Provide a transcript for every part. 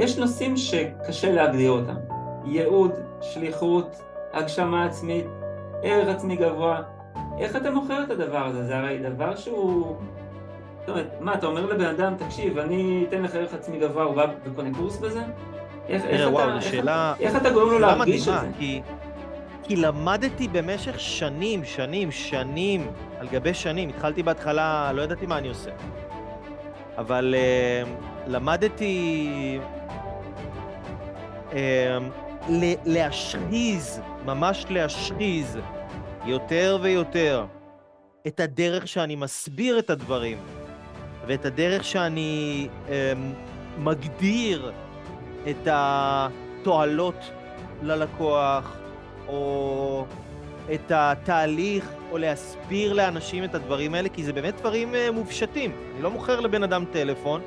יש נושאים שקשה להגדיר אותם. ייעוד, שליחות, הגשמה עצמית, ערך עצמי גבוה. איך אתה מוכר את הדבר הזה? זה הרי דבר שהוא... זאת אומרת, מה, אתה אומר לבן אדם, תקשיב, אני אתן לך ערך עצמי גבוה, הוא בא וקונה קורס בזה? איך, איך, וואו, אתה, שאלה... איך, איך אתה גורם לו להרגיש את זה? כי, כי למדתי במשך שנים, שנים, שנים, על גבי שנים. התחלתי בהתחלה, לא ידעתי מה אני עושה. אבל uh, למדתי להשחיז, ממש להשחיז, יותר ויותר את הדרך שאני מסביר את הדברים, ואת הדרך שאני um, מגדיר את התועלות ללקוח, או את התהליך, או להסביר לאנשים את הדברים האלה, כי זה באמת דברים uh, מופשטים. אני לא מוכר לבן אדם טלפון,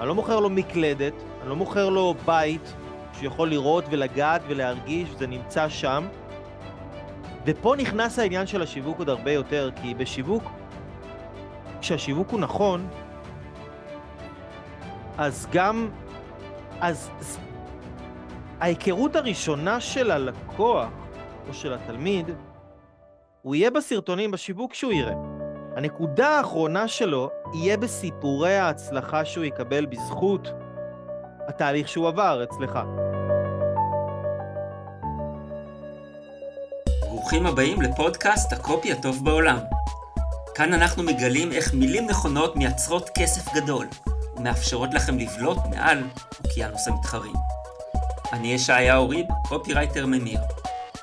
אני לא מוכר לו מקלדת, אני לא מוכר לו בית שיכול לראות ולגעת ולהרגיש, זה נמצא שם. ופה נכנס העניין של השיווק עוד הרבה יותר, כי בשיווק, כשהשיווק הוא נכון, אז גם, אז ההיכרות הראשונה של הלקוח או של התלמיד, הוא יהיה בסרטונים בשיווק שהוא יראה. הנקודה האחרונה שלו יהיה בסיפורי ההצלחה שהוא יקבל בזכות התהליך שהוא עבר אצלך. ברוכים הבאים לפודקאסט הקופי הטוב בעולם. כאן אנחנו מגלים איך מילים נכונות מייצרות כסף גדול, ומאפשרות לכם לבלוט מעל אוקיינוס המתחרים. אני ישעיהו ריב, קופירייטר ממיר,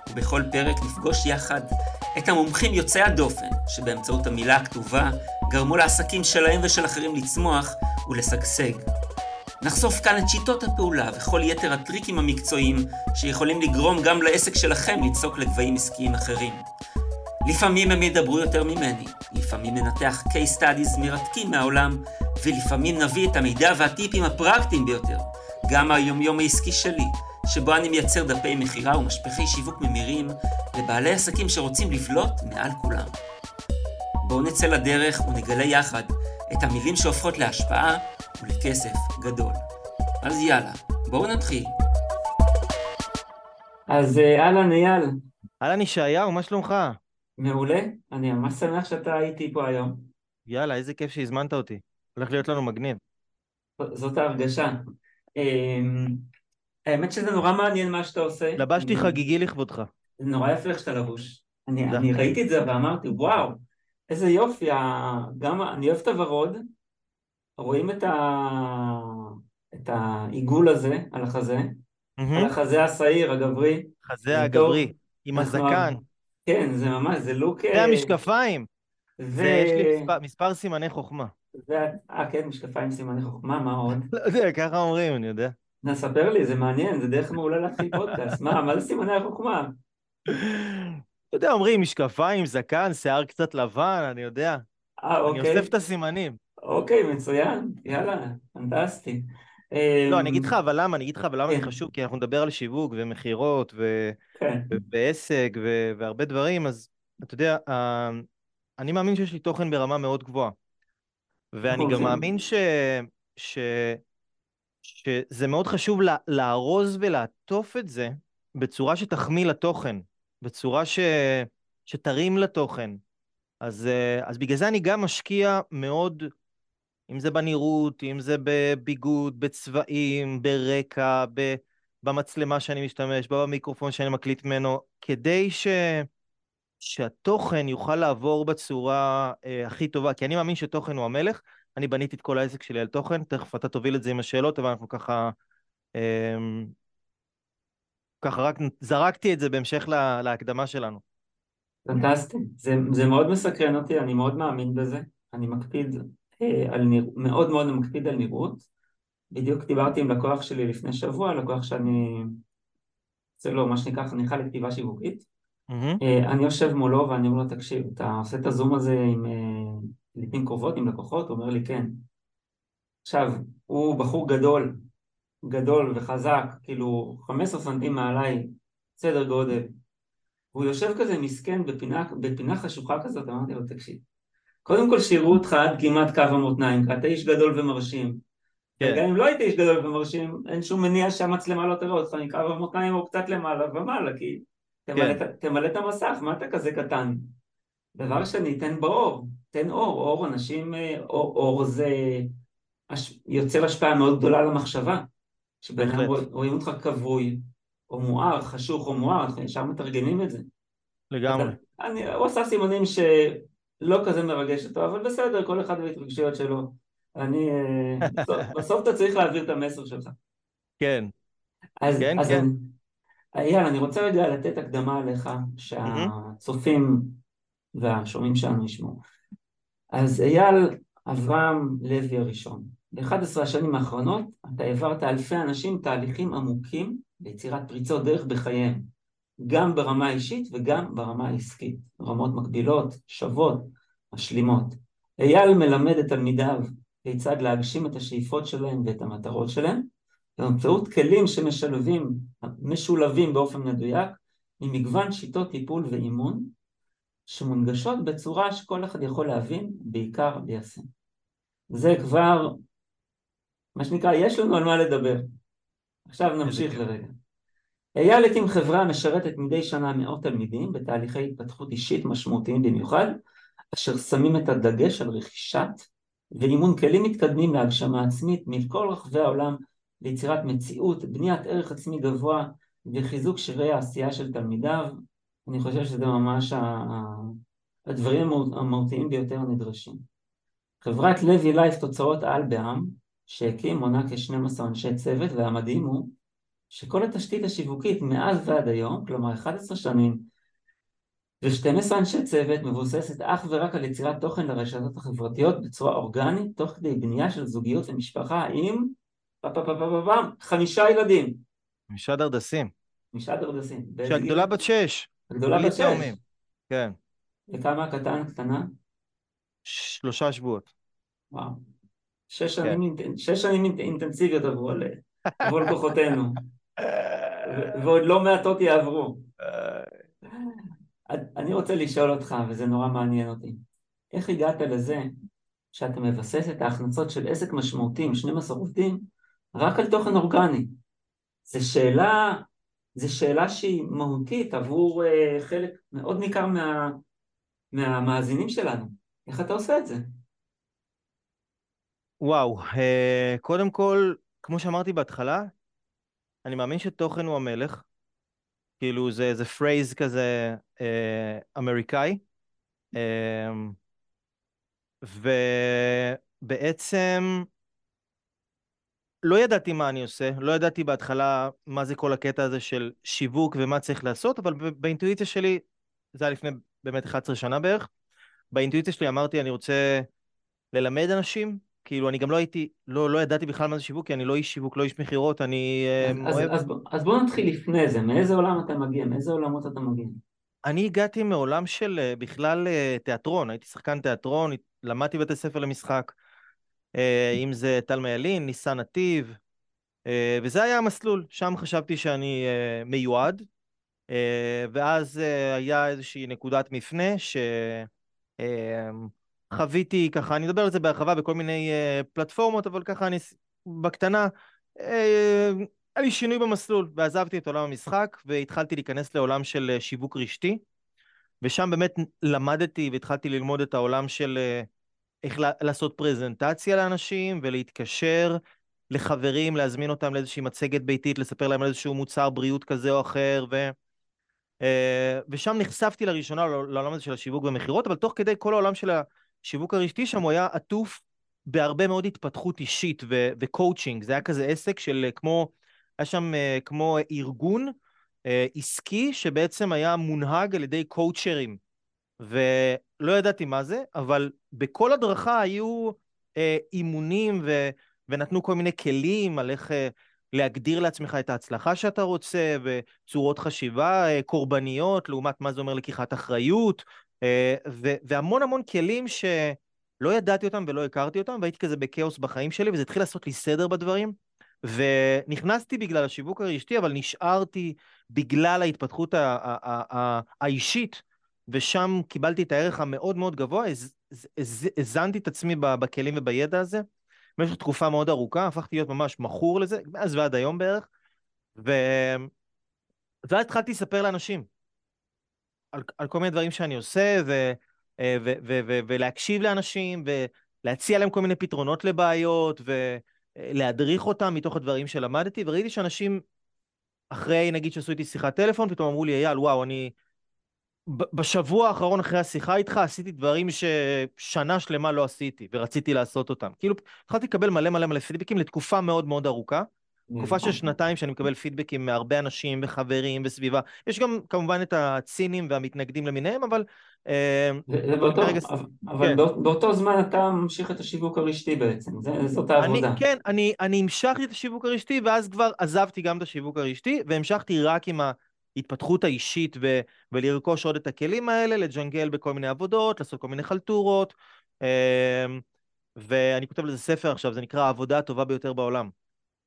ובכל פרק נפגוש יחד את המומחים יוצאי הדופן, שבאמצעות המילה הכתובה גרמו לעסקים שלהם ושל אחרים לצמוח ולשגשג. נחשוף כאן את שיטות הפעולה וכל יתר הטריקים המקצועיים שיכולים לגרום גם לעסק שלכם לצעוק לגבהים עסקיים אחרים. לפעמים הם ידברו יותר ממני, לפעמים ננתח case studies מרתקים מהעולם, ולפעמים נביא את המידע והטיפים הפרקטיים ביותר, גם היומיום העסקי שלי, שבו אני מייצר דפי מכירה ומשפחי שיווק ממירים לבעלי עסקים שרוצים לבלוט מעל כולם. בואו נצא לדרך ונגלה יחד את המילים שהופכות להשפעה ולכסף גדול. אז יאללה, בואו נתחיל. אז אה, אהלן אייל, אהלן ישעיהו, מה שלומך? מעולה, אני ממש שמח שאתה איתי פה היום. יאללה, איזה כיף שהזמנת אותי. הולך להיות לנו מגניב. זאת ההרגשה. אמ, האמת שזה נורא מעניין מה שאתה עושה. לבשתי חגיגי לכבודך. זה נורא יפה איך שאתה לבוש. אני. אני ראיתי את זה ואמרתי, וואו, איזה יופי, גם אני אוהב את הוורוד, רואים את, ה... את העיגול הזה על החזה, על מהמם. החזה השעיר, הגברי. חזה טוב. הגברי, עם אנחנו- הזקן. כן, זה ממש, זה לוק... זה המשקפיים. ו... זה יש לי מספר- מספר סימני חוכמה. אה, כן, משקפיים סימני חוכמה, מה עוד? לא יודע, ככה אומרים, אני יודע. נספר לי, זה מעניין, זה דרך מעולה להתחיל פודקאסט. מה, מה זה סימני החוכמה? אתה יודע, אומרים משקפיים, זקן, שיער קצת לבן, אני יודע. אה, אני אוקיי. אוסף את הסימנים. אוקיי, מצוין, יאללה, פנטסטי. לא, אמ, אני אגיד לך, אבל למה? אני אגיד לך, אבל למה זה כן. חשוב? כי אנחנו נדבר על שיווק ומכירות כן, ועסק והרבה דברים, אז אתה יודע, אה, אני מאמין שיש לי תוכן ברמה מאוד גבוהה. ואני גם אוקיי. מאמין ש... ש... שזה מאוד חשוב לה- לארוז ולעטוף את זה בצורה שתחמיא לתוכן, בצורה ש... שתרים לתוכן. אז, אה, אז בגלל זה אני גם משקיע מאוד, אם זה בנראות, אם זה בביגוד, בצבעים, ברקע, ב... במצלמה שאני משתמש, בה במיקרופון שאני מקליט ממנו, כדי ש... שהתוכן יוכל לעבור בצורה אה, הכי טובה, כי אני מאמין שתוכן הוא המלך. אני בניתי את כל העסק שלי על תוכן, תכף אתה תוביל את זה עם השאלות, אבל אנחנו ככה... אה, ככה רק זרקתי את זה בהמשך לה, להקדמה שלנו. פנטסטי. זה, זה מאוד מסקרן אותי, אני מאוד מאמין בזה. אני מקפיד על נראות, מאוד מאוד מקפיד על נראות. בדיוק דיברתי עם לקוח שלי לפני שבוע, לקוח שאני... זה לא, מה שנקרא חניכה לכתיבה שיווקית. אה, אני יושב מולו ואני אומר לו, תקשיב, אתה עושה את הזום הזה עם אה, לעיתים קרובות, עם לקוחות? הוא אומר לי, כן. עכשיו, הוא בחור גדול, גדול וחזק, כאילו 15 סנטים מעליי, סדר גודל. הוא יושב כזה מסכן בפינה, בפינה חשוכה כזאת, אמרתי לו, תקשיב, קודם כל שיראו אותך עד כמעט קו המותניים, אתה איש גדול ומרשים. כן. וגם אם לא היית איש גדול ומרשים, אין שום מניע שהמצלמה לא תראה אותך, נקרא במותניים או קצת למעלה ומעלה, כי תמלא, כן. תמלא את המסך, מה אתה כזה קטן? דבר שני, תן באור, תן אור, אור אנשים, אה, אור, אור זה יוצר השפעה מאוד גדולה על המחשבה. שבן רואים אותך כבוי, או מואר, חשוך או מואר, אנחנו ישר מתרגמים את זה. לגמרי. אני, הוא עשה סימנים שלא כזה מרגש אותו, אבל בסדר, כל אחד וההתרגשויות שלו. אני, אה, בסוף, בסוף אתה צריך להעביר את המסר שלך. כן. אז, כן, אז כן. אייל, אני רוצה רגע לתת הקדמה עליך, שהצופים והשומעים שלנו ישמעו. אז אייל אברהם לוי הראשון, ב-11 השנים האחרונות אתה העברת אלפי אנשים תהליכים עמוקים ליצירת פריצות דרך בחייהם, גם ברמה האישית וגם ברמה העסקית, רמות מקבילות, שוות, משלימות. אייל מלמד את תלמידיו כיצד להגשים את השאיפות שלהם ואת המטרות שלהם, באמצעות כלים שמשלבים, משולבים באופן מדויק, ממגוון שיטות טיפול ואימון, שמונגשות בצורה שכל אחד יכול להבין, בעיקר ליישם. זה כבר, מה שנקרא, יש לנו על מה לדבר. עכשיו נמשיך לרגע. אייל הקים חברה המשרתת מדי שנה מאות תלמידים בתהליכי התפתחות אישית משמעותיים במיוחד, אשר שמים את הדגש על רכישת ואימון כלים מתקדמים להגשמה עצמית מכל רחבי העולם ליצירת מציאות, בניית ערך עצמי גבוה וחיזוק שירי העשייה של תלמידיו. אני חושב שזה ממש הדברים המהותיים ביותר הנדרשים. חברת לוי לייף תוצאות על בעם שהקים מונה כ-12 אנשי צוות והמדהים הוא שכל התשתית השיווקית מאז ועד היום, כלומר 11 שנים ו-12 אנשי צוות מבוססת אך ורק על יצירת תוכן לרשתות החברתיות בצורה אורגנית תוך כדי בנייה של זוגיות ומשפחה עם חמישה ילדים. חמישה דרדסים. חמישה דרדסים. שהגדולה בת שש. הגדולה בת שש. כן. וכמה הקטן קטנה? שלושה שבועות. וואו. שש שנים, כן. שנים אינטנסיביות עברו על כוחותינו. ועוד לא מעטות יעברו. אני רוצה לשאול אותך, וזה נורא מעניין אותי, איך הגעת לזה שאתה מבסס את ההכנסות של עסק משמעותי עם 12 עובדים רק על תוכן אורגני? זו שאלה, זו שאלה שהיא מהותית עבור uh, חלק מאוד ניכר מה, מהמאזינים שלנו. איך אתה עושה את זה? וואו, uh, קודם כל, כמו שאמרתי בהתחלה, אני מאמין שתוכן הוא המלך. כאילו זה איזה פרייז כזה אה, אמריקאי. אה, ובעצם לא ידעתי מה אני עושה, לא ידעתי בהתחלה מה זה כל הקטע הזה של שיווק ומה צריך לעשות, אבל באינטואיציה שלי, זה היה לפני באמת 11 שנה בערך, באינטואיציה שלי אמרתי אני רוצה ללמד אנשים כאילו, אני גם לא הייתי, לא, לא ידעתי בכלל מה זה שיווק, כי אני לא איש שיווק, לא איש מכירות, אני אז, אוהב... אז, אז, אז בוא נתחיל לפני זה, מאיזה עולם אתה מגיע? מאיזה עולמות אתה מגיע? אני הגעתי מעולם של אה, בכלל אה, תיאטרון, הייתי שחקן תיאטרון, למדתי בבתי ספר למשחק, אה, אם זה טל מיילין, ניסן נתיב, וזה היה המסלול, שם חשבתי שאני מיועד, ואז היה איזושהי נקודת מפנה ש... חוויתי ככה, אני אדבר על זה בהרחבה בכל מיני uh, פלטפורמות, אבל ככה אני בקטנה, uh, היה לי שינוי במסלול, ועזבתי את עולם המשחק, והתחלתי להיכנס לעולם של uh, שיווק רשתי, ושם באמת למדתי והתחלתי ללמוד את העולם של איך לעשות פרזנטציה לאנשים, ולהתקשר לחברים, להזמין אותם לאיזושהי מצגת ביתית, לספר להם על איזשהו מוצר בריאות כזה או אחר, ו... Uh, ושם נחשפתי לראשונה לעולם הזה של השיווק במכירות, אבל תוך כדי כל העולם של השיווק הרשתי שם הוא היה עטוף בהרבה מאוד התפתחות אישית ו- וקואוצ'ינג, זה היה כזה עסק של אה, כמו, היה שם uh, כמו ארגון uh, עסקי שבעצם היה מונהג על ידי קואוצ'רים, ולא ידעתי מה זה, אבל בכל הדרכה היו uh, אימונים ו- ונתנו כל מיני כלים על איך... להגדיר לעצמך את ההצלחה שאתה רוצה, וצורות חשיבה קורבניות, לעומת מה זה אומר לקיחת אחריות, אה, והמון המון כלים שלא ידעתי אותם ולא הכרתי אותם, והייתי כזה בכאוס בחיים שלי, וזה התחיל לעשות לי סדר בדברים. ונכנסתי בגלל השיווק הרשתי, אבל נשארתי בגלל ההתפתחות האישית, ושם קיבלתי את הערך המאוד מאוד גבוה, הזנתי את עצמי בכלים ובידע הזה, במשך תקופה מאוד ארוכה, הפכתי להיות ממש מכור לזה, מאז ועד היום בערך, ו... ואז התחלתי לספר לאנשים על, על כל מיני דברים שאני עושה, ו... ו... ו... ו... ו... ולהקשיב לאנשים, ולהציע להם כל מיני פתרונות לבעיות, ולהדריך אותם מתוך הדברים שלמדתי, וראיתי שאנשים, אחרי, נגיד שעשו איתי שיחת טלפון, פתאום אמרו לי, אייל, וואו, אני... בשבוע האחרון אחרי השיחה איתך עשיתי דברים ששנה שלמה לא עשיתי ורציתי לעשות אותם. כאילו, התחלתי לקבל מלא מלא מלא פידבקים לתקופה מאוד מאוד ארוכה. תקופה של שנתיים שאני מקבל פידבקים מהרבה אנשים וחברים וסביבה. יש גם כמובן את הצינים והמתנגדים למיניהם, אבל... אה, באותו, רגע... אבל כן. באותו זמן אתה ממשיך את השיווק הרשתי בעצם, זאת העבודה. אני, כן, אני, אני המשכתי את השיווק הרשתי ואז כבר עזבתי גם את השיווק הרשתי והמשכתי רק עם. ההתפתחות האישית ו- ולרכוש עוד את הכלים האלה, לג'נגל בכל מיני עבודות, לעשות כל מיני חלטורות. אמ, ואני כותב לזה ספר עכשיו, זה נקרא העבודה הטובה ביותר בעולם.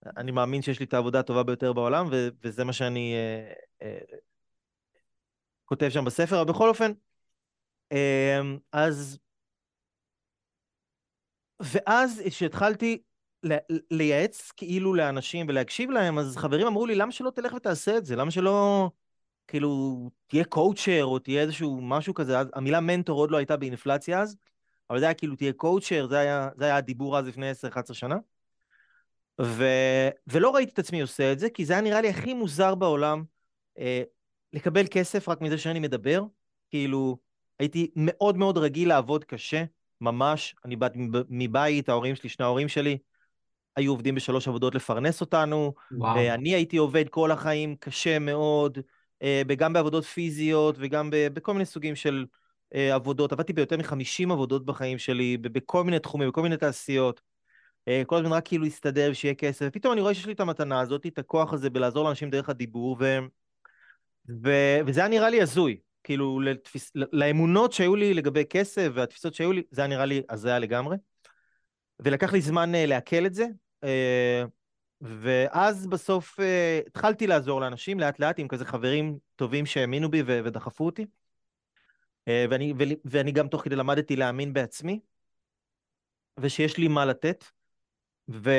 אני מאמין שיש לי את העבודה הטובה ביותר בעולם, ו- וזה מה שאני אה, אה, כותב שם בספר, אבל בכל אופן, אה, אז... ואז כשהתחלתי לייעץ כאילו לאנשים ולהקשיב להם, אז חברים אמרו לי, למה שלא תלך ותעשה את זה? למה שלא, כאילו, תהיה קואוצ'ר או תהיה איזשהו משהו כזה? אז המילה מנטור עוד לא הייתה באינפלציה אז, אבל זה היה כאילו, תהיה קואוצ'ר, זה זה היה הדיבור אז לפני 10-11 שנה. ו... ולא ראיתי את עצמי עושה את זה, כי זה היה נראה לי הכי מוזר בעולם אה, לקבל כסף רק מזה שאני מדבר. כאילו, הייתי מאוד מאוד רגיל לעבוד קשה, ממש. אני באתי מבית, ההורים שלי, שני ההורים שלי, היו עובדים בשלוש עבודות לפרנס אותנו. וואו. אני הייתי עובד כל החיים קשה מאוד, אה, גם בעבודות פיזיות וגם בכל מיני סוגים של אה, עבודות. עבדתי ביותר מ-50 עבודות בחיים שלי, בכל מיני תחומים, בכל מיני תעשיות. אה, כל הזמן רק כאילו להסתדר ושיהיה כסף. ופתאום אני רואה שיש לי את המתנה הזאת, את הכוח הזה בלעזור לאנשים דרך הדיבור, ו... ו... וזה היה נראה לי הזוי. כאילו, לתפיס... לאמונות שהיו לי לגבי כסף והתפיסות שהיו לי, זה היה נראה לי הזיה לגמרי. ולקח לי זמן לעכל את זה, אה, ואז בסוף אה, התחלתי לעזור לאנשים לאט לאט עם כזה חברים טובים שהאמינו בי ודחפו אותי. אה, ואני, ואני גם תוך כדי למדתי להאמין בעצמי, ושיש לי מה לתת. ו...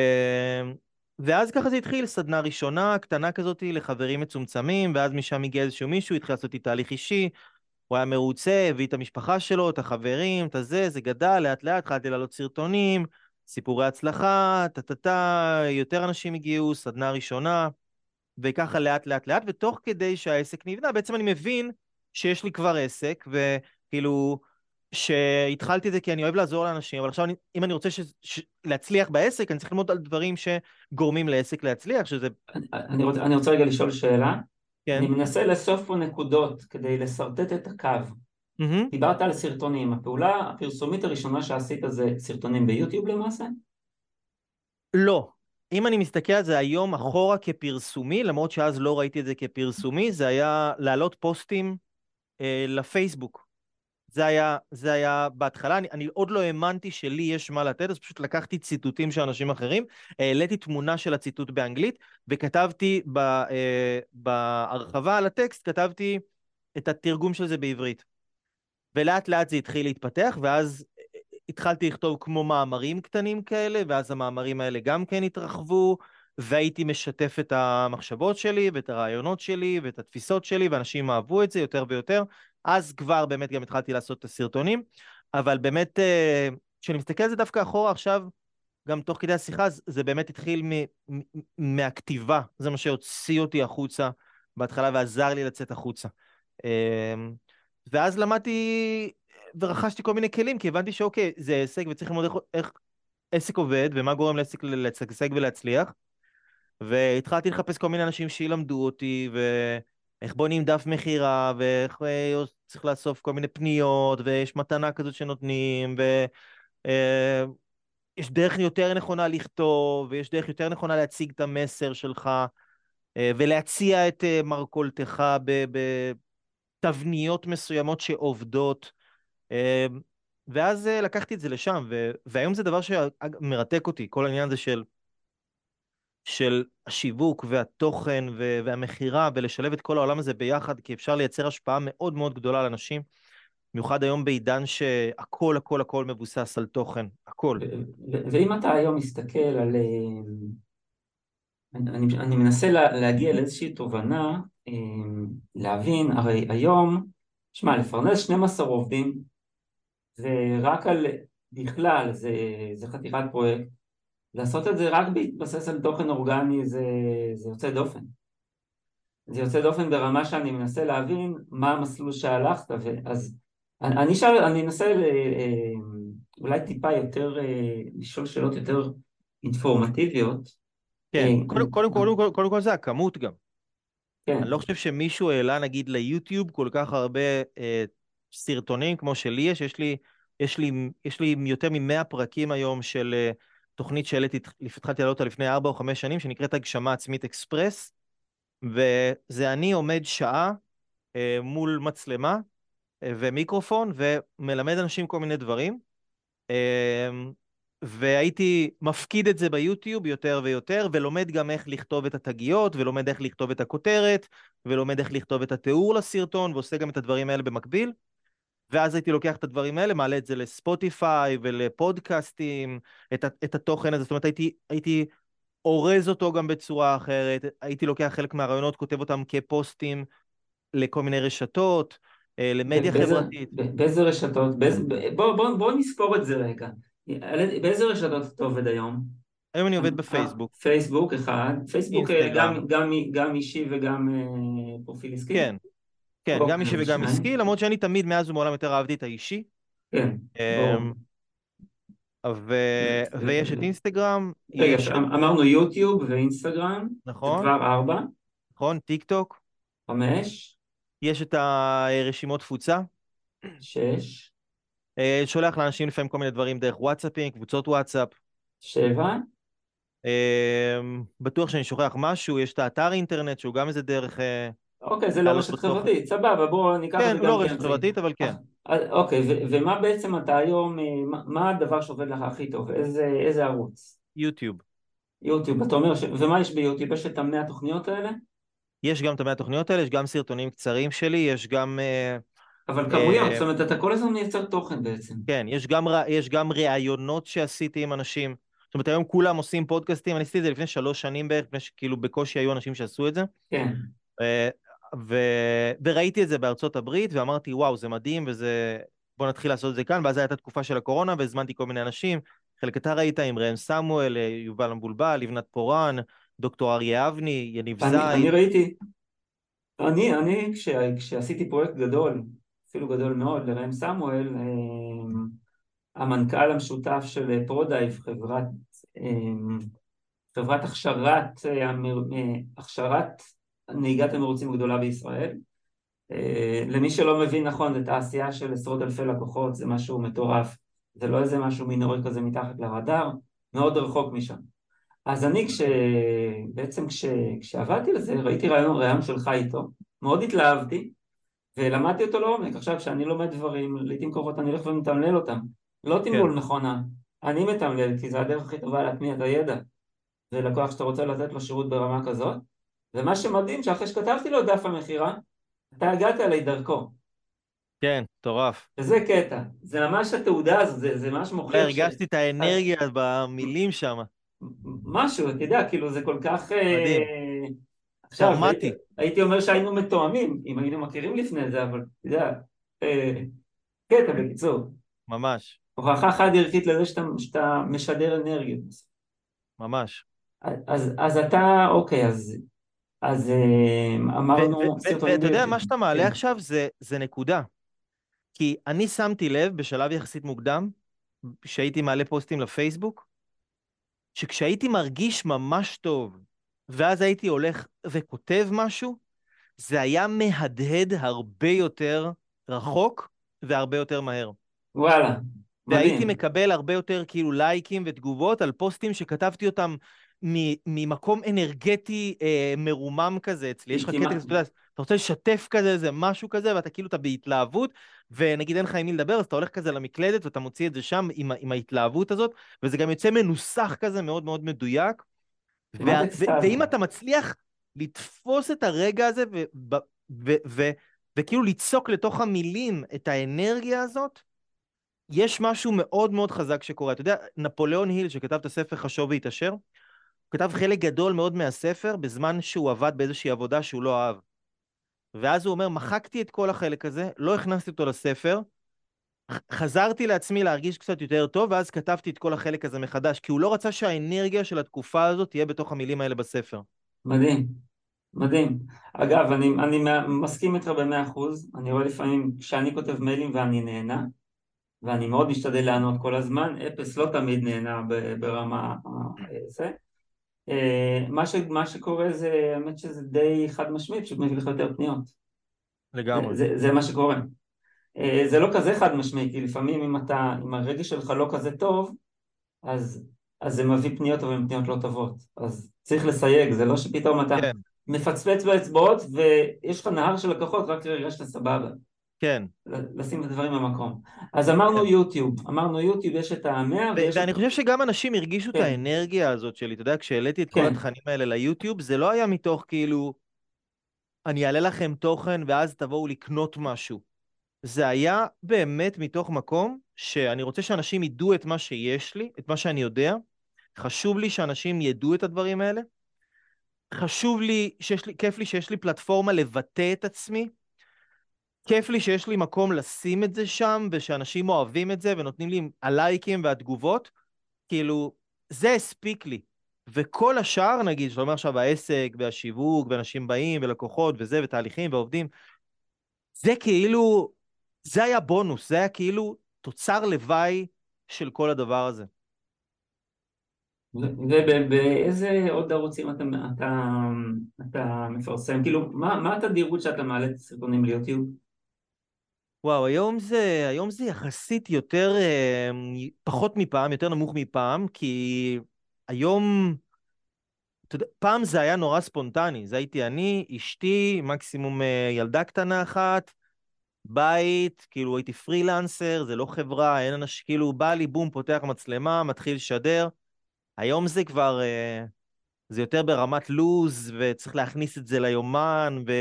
ואז ככה זה התחיל, סדנה ראשונה, קטנה כזאתי, לחברים מצומצמים, ואז משם הגיע איזשהו מישהו, התחיל לעשות איתי תהליך אישי, הוא היה מרוצה, הביא את המשפחה שלו, את החברים, את הזה, זה גדל, לאט לאט, התחלתי לעלות סרטונים, סיפורי הצלחה, טה-טה-טה, יותר אנשים הגיעו, סדנה ראשונה, וככה לאט לאט לאט, ותוך כדי שהעסק נבנה, בעצם אני מבין שיש לי כבר עסק, וכאילו, שהתחלתי את זה כי אני אוהב לעזור לאנשים, אבל עכשיו אני, אם אני רוצה ש, ש, להצליח בעסק, אני צריך ללמוד על דברים שגורמים לעסק להצליח, שזה... אני, אני, רוצה, אני רוצה רגע לשאול שאלה. כן. אני מנסה לאסוף פה נקודות כדי לשרטט את הקו. Mm-hmm. דיברת על סרטונים, הפעולה הפרסומית הראשונה שעשית זה סרטונים ביוטיוב למעשה? לא. אם אני מסתכל על זה היום אחורה כפרסומי, למרות שאז לא ראיתי את זה כפרסומי, זה היה להעלות פוסטים אה, לפייסבוק. זה היה, זה היה בהתחלה, אני, אני עוד לא האמנתי שלי יש מה לתת, אז פשוט לקחתי ציטוטים של אנשים אחרים, העליתי תמונה של הציטוט באנגלית, וכתבתי ב, אה, בהרחבה על הטקסט, כתבתי את התרגום של זה בעברית. ולאט לאט זה התחיל להתפתח, ואז התחלתי לכתוב כמו מאמרים קטנים כאלה, ואז המאמרים האלה גם כן התרחבו, והייתי משתף את המחשבות שלי, ואת הרעיונות שלי, ואת התפיסות שלי, ואנשים אהבו את זה יותר ויותר. אז כבר באמת גם התחלתי לעשות את הסרטונים, אבל באמת, אה, כשאני מסתכל על זה דווקא אחורה עכשיו, גם תוך כדי השיחה, זה באמת התחיל מהכתיבה, זה מה שהוציא אותי החוצה בהתחלה ועזר לי לצאת החוצה. אה, ואז למדתי ורכשתי כל מיני כלים, כי הבנתי שאוקיי, זה עסק וצריך ללמוד איך, איך עסק עובד ומה גורם לעסק לשגשג ולהצליח. והתחלתי לחפש כל מיני אנשים שילמדו אותי, ואיך בונים דף מכירה, ואיך אה, צריך לאסוף כל מיני פניות, ויש מתנה כזאת שנותנים, ויש אה, דרך יותר נכונה לכתוב, ויש דרך יותר נכונה להציג את המסר שלך, אה, ולהציע את מרכולתך ב... ב תבניות מסוימות שעובדות, אמ, ואז אה, לקחתי את זה לשם, והיום זה דבר שמרתק אותי, כל העניין הזה של, של השיווק והתוכן והמכירה, ולשלב את כל העולם הזה ביחד, כי אפשר לייצר השפעה מאוד מאוד גדולה לאנשים. במיוחד היום בעידן שהכל הכל הכל מבוסס על תוכן, הכל. ואם אתה היום מסתכל על... אה, אני, אני מנסה לה, להגיע לאיזושהי תובנה, אה, להבין, הרי היום, שמע, לפרנס 12 עובדים, ורק על, בכלל, זה, זה חתיכת פרויקט, לעשות את זה רק בהתבסס על תוכן אורגני זה, זה יוצא דופן. זה יוצא דופן ברמה שאני מנסה להבין מה המסלול שהלכת, אז אני, אני, שאל, אני אנסה אה, אולי טיפה יותר, אה, לשאול שאלות יותר אינפורמטיביות. כן, אה, קודם, קודם, קודם, קודם, קודם כל זה הכמות גם. כן. אני לא חושב שמישהו העלה נגיד ליוטיוב כל כך הרבה אה, סרטונים כמו שלי יש, יש לי, יש לי, יש לי יותר ממאה פרקים היום של אה, תוכנית שהעליתי, התחלתי לעלות אותה לפני ארבע או חמש שנים, שנקראת הגשמה עצמית אקספרס, וזה אני עומד שעה אה, מול מצלמה אה, ומיקרופון ומלמד אנשים כל מיני דברים. אה, והייתי מפקיד את זה ביוטיוב יותר ויותר, ולומד גם איך לכתוב את התגיות, ולומד איך לכתוב את הכותרת, ולומד איך לכתוב את התיאור לסרטון, ועושה גם את הדברים האלה במקביל. ואז הייתי לוקח את הדברים האלה, מעלה את זה לספוטיפיי ולפודקאסטים, את, את התוכן הזה, זאת אומרת הייתי, הייתי אורז אותו גם בצורה אחרת, הייתי לוקח חלק מהרעיונות, כותב אותם כפוסטים לכל מיני רשתות, אה, למדיה באיזה, חברתית. באיזה רשתות? באיזה, בוא, בוא, בוא נספור את זה רגע. באיזה רשתות אתה עובד היום? היום אני עובד בפייסבוק. פייסבוק אחד, פייסבוק אה, גם, גם, גם אישי וגם אה, פרופיל עסקי? כן, כן, אוקיי, גם אישי וגם עסקי, למרות שאני תמיד מאז ומעולם יותר אהבתי את האישי. כן, אמ, ו... ויש את אינסטגרם. רגע, יש... אמ- אמרנו יוטיוב ואינסטגרם. נכון. כבר ארבע. נכון, טיק טוק. חמש. יש את הרשימות תפוצה. שש. אה, שולח לאנשים לפעמים כל מיני דברים דרך וואטסאפים, קבוצות וואטסאפ. שבע. אמ, בטוח שאני שוכח משהו, יש את האתר אינטרנט שהוא גם איזה דרך... אה, אוקיי, זה לא רשת חברתית, סבבה, בואו ניקח כן, את זה גם כן. כן, לא רשת חברתית, אבל כן. אוקיי, ומה בעצם אתה היום, אה, מה הדבר שעובד לך הכי טוב? איזה ערוץ? יוטיוב. יוטיוב, אתה אומר, ומה יש ביוטיוב? יש את המאה התוכניות האלה? יש גם את המאה התוכניות האלה, יש גם סרטונים קצרים שלי, יש גם... אבל כמויות, זאת אומרת, אתה כל הזמן מייצר תוכן בעצם. כן, יש גם, יש גם ראיונות שעשיתי עם אנשים. זאת אומרת, היום כולם עושים פודקאסטים, אני עשיתי את זה לפני שלוש שנים בערך, לפני שכאילו בקושי היו אנשים שעשו את זה. כן. ו... וראיתי את זה בארצות הברית, ואמרתי, וואו, זה מדהים, וזה... בוא נתחיל לעשות את זה כאן, ואז הייתה תקופה של הקורונה, והזמנתי כל מיני אנשים. חלק אתה ראית עם ראם סמואל, יובל המבולבל, לבנת פורן, דוקטור אריה אבני, יניב זי. אני ראיתי, אני, אני כש, כשעשיתי פרויקט גדול, אפילו גדול מאוד, לראם סמואל, אה, המנכ"ל המשותף של פרודרייב, חברת, אה, חברת הכשרת, אה, הכשרת נהיגת המרוצים הגדולה בישראל. למי שלא מבין נכון, זו תעשייה של עשרות אלפי לקוחות, זה משהו מטורף, זה לא איזה משהו מינורי כזה מתחת לרדאר, מאוד רחוק משם. אז אני כש... בעצם כש... כשעבדתי לזה, ראיתי רעיון, רעיון שלך איתו, מאוד התלהבתי, ולמדתי אותו לעומק. עכשיו, כשאני לומד דברים, לעיתים קרובות אני הולך ומתמלל אותם. לא תמלול כן. מכונה, אני מתמלל, כי זה הדרך הכי טובה להטמיע את הידע. זה לקוח שאתה רוצה לתת לו שירות ברמה כזאת. ומה שמדהים, שאחרי שכתבתי לו דף המכירה, אתה הגעת אליי דרכו. כן, מטורף. וזה קטע. זה ממש התעודה הזו, זה, זה ממש מוכיח... הרגשתי ש... את האנרגיה במילים שם. משהו, אתה יודע, כאילו זה כל כך... אה, מדהים. עכשיו, הייתי, הייתי אומר שהיינו מתואמים, אם היינו מכירים לפני זה, אבל אתה יודע, אה, קטע בקיצור. ממש. הוכחה חד ערכית לזה שאתה, שאתה משדר אנרגיות. ממש. אז, אז אתה, אוקיי, אז, אז אה, אמרנו. ואתה יודע, מה שאתה מעלה כן. עכשיו זה, נקודה. כי אני שמתי לב בשלב יחסית מוקדם, שהייתי מעלה פוסטים לפייסבוק, שכשהייתי מרגיש ממש טוב, ואז הייתי הולך וכותב משהו, זה היה מהדהד הרבה יותר רחוק והרבה יותר מהר. וואלה, מדהים. והייתי מקבל הרבה יותר כאילו לייקים ותגובות על פוסטים שכתבתי אותם ממקום אנרגטי אה, מרומם כזה אצלי. יש לך קטע, אתה יודע, אתה רוצה לשתף כזה איזה משהו כזה, ואתה כאילו, אתה בהתלהבות, ונגיד אין לך עם מי לדבר, אז אתה הולך כזה למקלדת ואתה מוציא את זה שם עם, עם ההתלהבות הזאת, וזה גם יוצא מנוסח כזה מאוד מאוד מדויק. ואם אתה מצליח לתפוס את הרגע הזה, ו- ו- ו- וכאילו ליצוק לתוך המילים את האנרגיה הזאת, יש משהו מאוד מאוד חזק שקורה. אתה יודע, נפוליאון היל, שכתב את הספר חשוב והתעשר, כתב חלק גדול מאוד מהספר בזמן שהוא עבד באיזושהי עבודה שהוא לא אהב. ואז הוא אומר, מחקתי את כל החלק הזה, לא הכנסתי אותו לספר, חזרתי לעצמי להרגיש קצת יותר טוב, ואז כתבתי את כל החלק הזה מחדש, כי הוא לא רצה שהאנרגיה של התקופה הזאת תהיה בתוך המילים האלה בספר. מדהים, מדהים. אגב, אני, אני מסכים איתך במאה אחוז, אני רואה לפעמים כשאני כותב מיילים ואני נהנה, ואני מאוד משתדל לענות כל הזמן, אפס לא תמיד נהנה ברמה זה. אה, מה, ש, מה שקורה זה, האמת שזה די חד משמעי, פשוט מביא לך יותר פניות. לגמרי. זה, זה מה שקורה. אה, זה לא כזה חד משמעי, כי לפעמים אם אתה, אם הרגש שלך לא כזה טוב, אז, אז זה מביא פניות אבל הן פניות לא טובות. אז צריך לסייג, זה לא שפתאום אתה כן. מפצפץ באצבעות ויש לך נהר של לקוחות רק רגע שאתה סבבה. כן. לשים את הדברים במקום. אז אמרנו כן. יוטיוב, אמרנו יוטיוב יש את המאה ויש... ואני חושב שגם אנשים הרגישו כן. את האנרגיה הזאת שלי, אתה יודע, כשהעליתי את כן. כל התכנים האלה ליוטיוב, זה לא היה מתוך כאילו, אני אעלה לכם תוכן ואז תבואו לקנות משהו. זה היה באמת מתוך מקום שאני רוצה שאנשים ידעו את מה שיש לי, את מה שאני יודע. חשוב לי שאנשים ידעו את הדברים האלה. חשוב לי, שיש לי, כיף לי שיש לי פלטפורמה לבטא את עצמי. כיף לי שיש לי מקום לשים את זה שם, ושאנשים אוהבים את זה ונותנים לי הלייקים והתגובות. כאילו, זה הספיק לי. וכל השאר, נגיד, שאתה אומר עכשיו העסק והשיווק, ואנשים באים, ולקוחות, וזה, ותהליכים, ועובדים, זה כאילו, זה היה בונוס, זה היה כאילו תוצר לוואי של כל הדבר הזה. ובאיזה עוד ערוצים אתה, אתה, אתה מפרסם? כאילו, מה, מה התדירות שאתה מעלה את הסרטונים ליוטיוב? וואו, היום זה, היום זה יחסית יותר, אה, פחות מפעם, יותר נמוך מפעם, כי היום, אתה יודע, פעם זה היה נורא ספונטני, זה הייתי אני, אשתי, מקסימום אה, ילדה קטנה אחת, בית, כאילו הייתי פרילנסר, זה לא חברה, אין אנשים, כאילו בא לי, בום, פותח מצלמה, מתחיל לשדר. היום זה כבר, אה, זה יותר ברמת לוז, וצריך להכניס את זה ליומן, ו...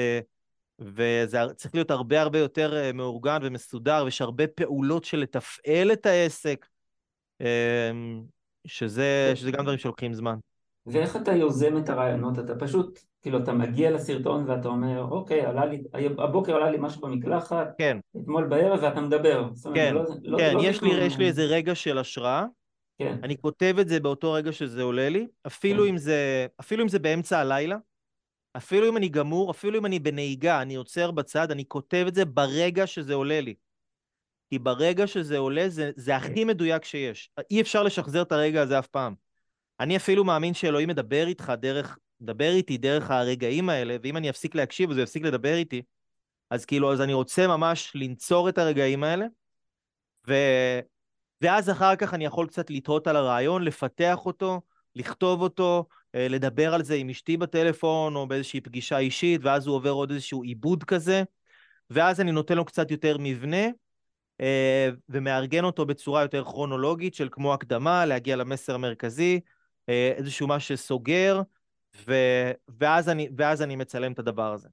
וזה צריך להיות הרבה הרבה יותר אה, מאורגן ומסודר, ויש הרבה פעולות של לתפעל את העסק, אמ, שזה, שזה גם דברים שלוקחים זמן. ואיך אתה יוזם את הרעיונות? אתה פשוט, כאילו, אתה מגיע לסרטון ואתה אומר, אוקיי, עלה לי, הבוקר עלה לי משהו במקלחת, כן. אתמול בערב ואתה מדבר. כן, לא, לא, כן, לא יש, לי, יש לי איזה רגע של השראה, כן. אני כותב את זה באותו רגע שזה עולה לי, אפילו, כן. אם זה, אפילו אם זה באמצע הלילה, אפילו אם אני גמור, אפילו אם אני בנהיגה, אני עוצר בצד, אני כותב את זה ברגע שזה עולה לי. כי ברגע שזה עולה, זה, זה הכי מדויק שיש. אי אפשר לשחזר את הרגע הזה אף פעם. אני אפילו מאמין שאלוהים מדבר איתך דרך, מדבר איתי דרך הרגעים האלה, ואם אני אפסיק להקשיב אז הוא יפסיק לדבר איתי, אז כאילו, אז אני רוצה ממש לנצור את הרגעים האלה, ו... ואז אחר כך אני יכול קצת לתהות על הרעיון, לפתח אותו, לכתוב אותו, אה, לדבר על זה עם אשתי בטלפון או באיזושהי פגישה אישית, ואז הוא עובר עוד איזשהו עיבוד כזה, ואז אני נותן לו קצת יותר מבנה, אה, ומארגן אותו בצורה יותר כרונולוגית של כמו הקדמה, להגיע למסר המרכזי, אה, איזשהו מה שסוגר, ו... ואז, אני, ואז אני מצלם את הדבר הזה.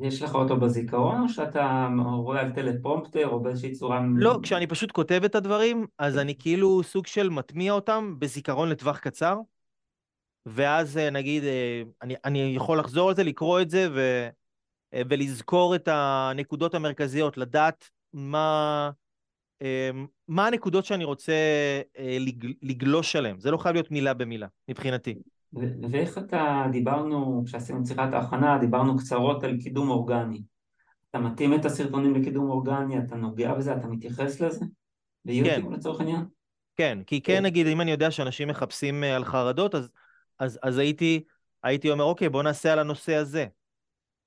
יש לך אותו בזיכרון או שאתה רואה על טלפרומפטר או באיזושהי צורה... לא, כשאני פשוט כותב את הדברים, אז אני כאילו סוג של מטמיע אותם בזיכרון לטווח קצר, ואז אה, נגיד, אה, אני, אני יכול לחזור על זה, לקרוא את זה ו, ולזכור את הנקודות המרכזיות, לדעת מה, מה הנקודות שאני רוצה לגלוש עליהן. זה לא חייב להיות מילה במילה, מבחינתי. ואיך אתה, דיברנו, כשעשינו שיחת ההכנה, דיברנו קצרות על קידום אורגני. אתה מתאים את הסרטונים לקידום אורגני, אתה נוגע בזה, אתה מתייחס לזה? ביוטיוב כן. לצורך העניין? כן, כי כן, כן נגיד, אם אני יודע שאנשים מחפשים אה, על חרדות, אז, אז, אז הייתי, הייתי אומר, אוקיי, בוא נעשה על הנושא הזה.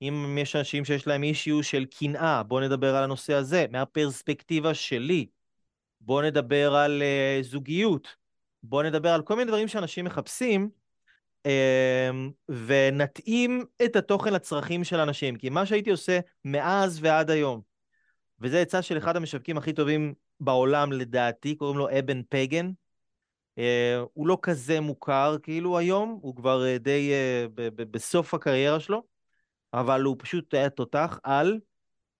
אם יש אנשים שיש להם אישיו של קנאה, בוא נדבר על הנושא הזה, מהפרספקטיבה שלי. בוא נדבר על uh, זוגיות. בוא נדבר על כל מיני דברים שאנשים מחפשים, ונתאים את התוכן לצרכים של אנשים. כי מה שהייתי עושה מאז ועד היום, וזה עצה של אחד המשווקים הכי טובים בעולם לדעתי, קוראים לו אבן פגן. אה, הוא לא כזה מוכר כאילו היום, הוא כבר אה, די אה, בסוף הקריירה שלו, אבל הוא פשוט היה תותח על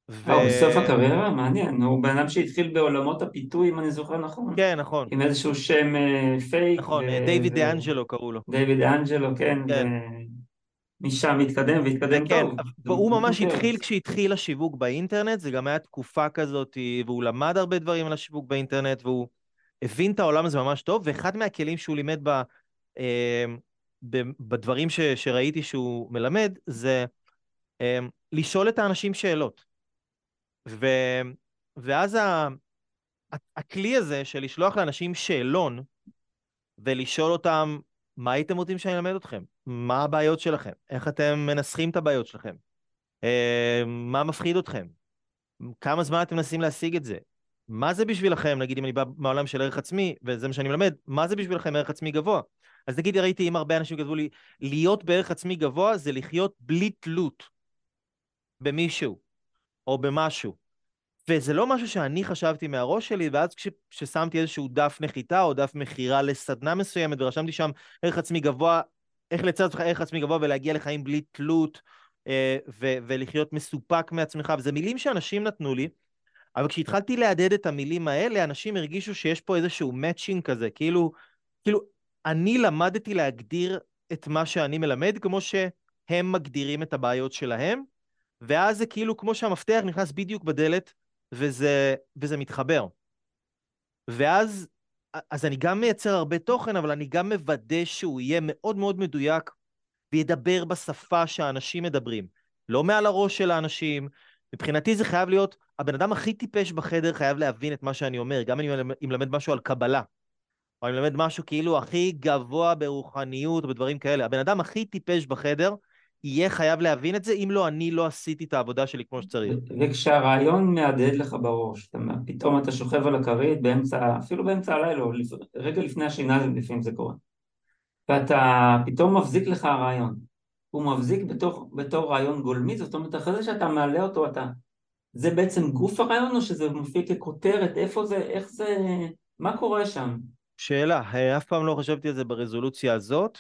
ו... אה, בסוף הקריירה? מעניין, הוא בן אדם שהתחיל בעולמות הפיתוי, אם אני זוכר נכון. כן, נכון. עם איזשהו שם פייק. נכון, דיוויד דה אנג'לו קראו לו. דיוויד דה אנג'לו, כן. כן. משם התקדם והתקדם כן, טוב. והוא ממש התחיל כשהתחיל השיווק באינטרנט, זה גם היה תקופה כזאת, והוא למד הרבה דברים על השיווק באינטרנט, והוא הבין את העולם הזה ממש טוב, ואחד מהכלים שהוא לימד ב, אה, ב, בדברים ש, שראיתי שהוא מלמד, זה אה, לשאול את האנשים שאלות. ו, ואז ה, הכלי הזה של לשלוח לאנשים שאלון, ולשאול אותם מה הייתם רוצים שאני אלמד אתכם? מה הבעיות שלכם? איך אתם מנסחים את הבעיות שלכם? אה, מה מפחיד אתכם? כמה זמן אתם מנסים להשיג את זה? מה זה בשבילכם, נגיד אם אני בא מהעולם של ערך עצמי, וזה מה שאני מלמד, מה זה בשבילכם ערך עצמי גבוה? אז נגיד ראיתי אם הרבה אנשים כתבו לי, להיות בערך עצמי גבוה זה לחיות בלי תלות במישהו או במשהו. וזה לא משהו שאני חשבתי מהראש שלי, ואז כששמתי איזשהו דף נחיתה או דף מכירה לסדנה מסוימת, ורשמתי שם ערך עצמי גבוה, איך לצד עצמך ערך עצמי גבוה ולהגיע לחיים בלי תלות, אה, ו- ולחיות מסופק מעצמך, וזה מילים שאנשים נתנו לי, אבל כשהתחלתי להדהד את המילים האלה, אנשים הרגישו שיש פה איזשהו מאצ'ינג כזה, כאילו, כאילו, אני למדתי להגדיר את מה שאני מלמד, כמו שהם מגדירים את הבעיות שלהם, ואז זה כאילו כמו שהמפתח נכנס בדיוק בדלת, וזה, וזה מתחבר. ואז אז אני גם מייצר הרבה תוכן, אבל אני גם מוודא שהוא יהיה מאוד מאוד מדויק וידבר בשפה שהאנשים מדברים. לא מעל הראש של האנשים. מבחינתי זה חייב להיות, הבן אדם הכי טיפש בחדר חייב להבין את מה שאני אומר, גם אם אני מלמד משהו על קבלה, או אני מלמד משהו כאילו הכי גבוה ברוחניות או בדברים כאלה. הבן אדם הכי טיפש בחדר יהיה חייב להבין את זה, אם לא, אני לא עשיתי את העבודה שלי כמו שצריך. וכשהרעיון מהדהד לך בראש, אתה, פתאום אתה שוכב על הכרית באמצע, אפילו באמצע הלילה, או רגע לפני השינה לפעמים זה קורה, ואתה, פתאום מבזיק לך הרעיון. הוא מבזיק בתור, בתור רעיון גולמי, זאת אומרת, אחרי זה שאתה מעלה אותו, אתה... זה בעצם גוף הרעיון, או שזה מופיע ככותרת? איפה זה, איך זה, מה קורה שם? שאלה, אה, אף פעם לא חשבתי על זה ברזולוציה הזאת.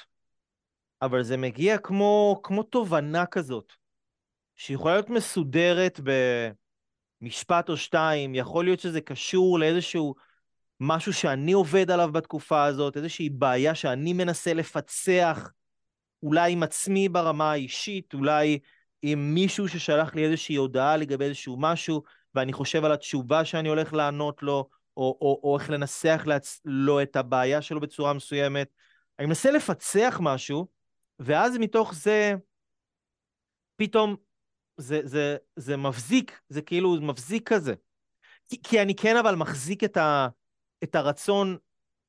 אבל זה מגיע כמו, כמו תובנה כזאת, שיכולה להיות מסודרת במשפט או שתיים, יכול להיות שזה קשור לאיזשהו משהו שאני עובד עליו בתקופה הזאת, איזושהי בעיה שאני מנסה לפצח, אולי עם עצמי ברמה האישית, אולי עם מישהו ששלח לי איזושהי הודעה לגבי איזשהו משהו, ואני חושב על התשובה שאני הולך לענות לו, או, או, או איך לנסח לו את הבעיה שלו בצורה מסוימת. אני מנסה לפצח משהו, ואז מתוך זה, פתאום זה, זה, זה מבזיק, זה כאילו מבזיק כזה. כי, כי אני כן אבל מחזיק את, ה, את הרצון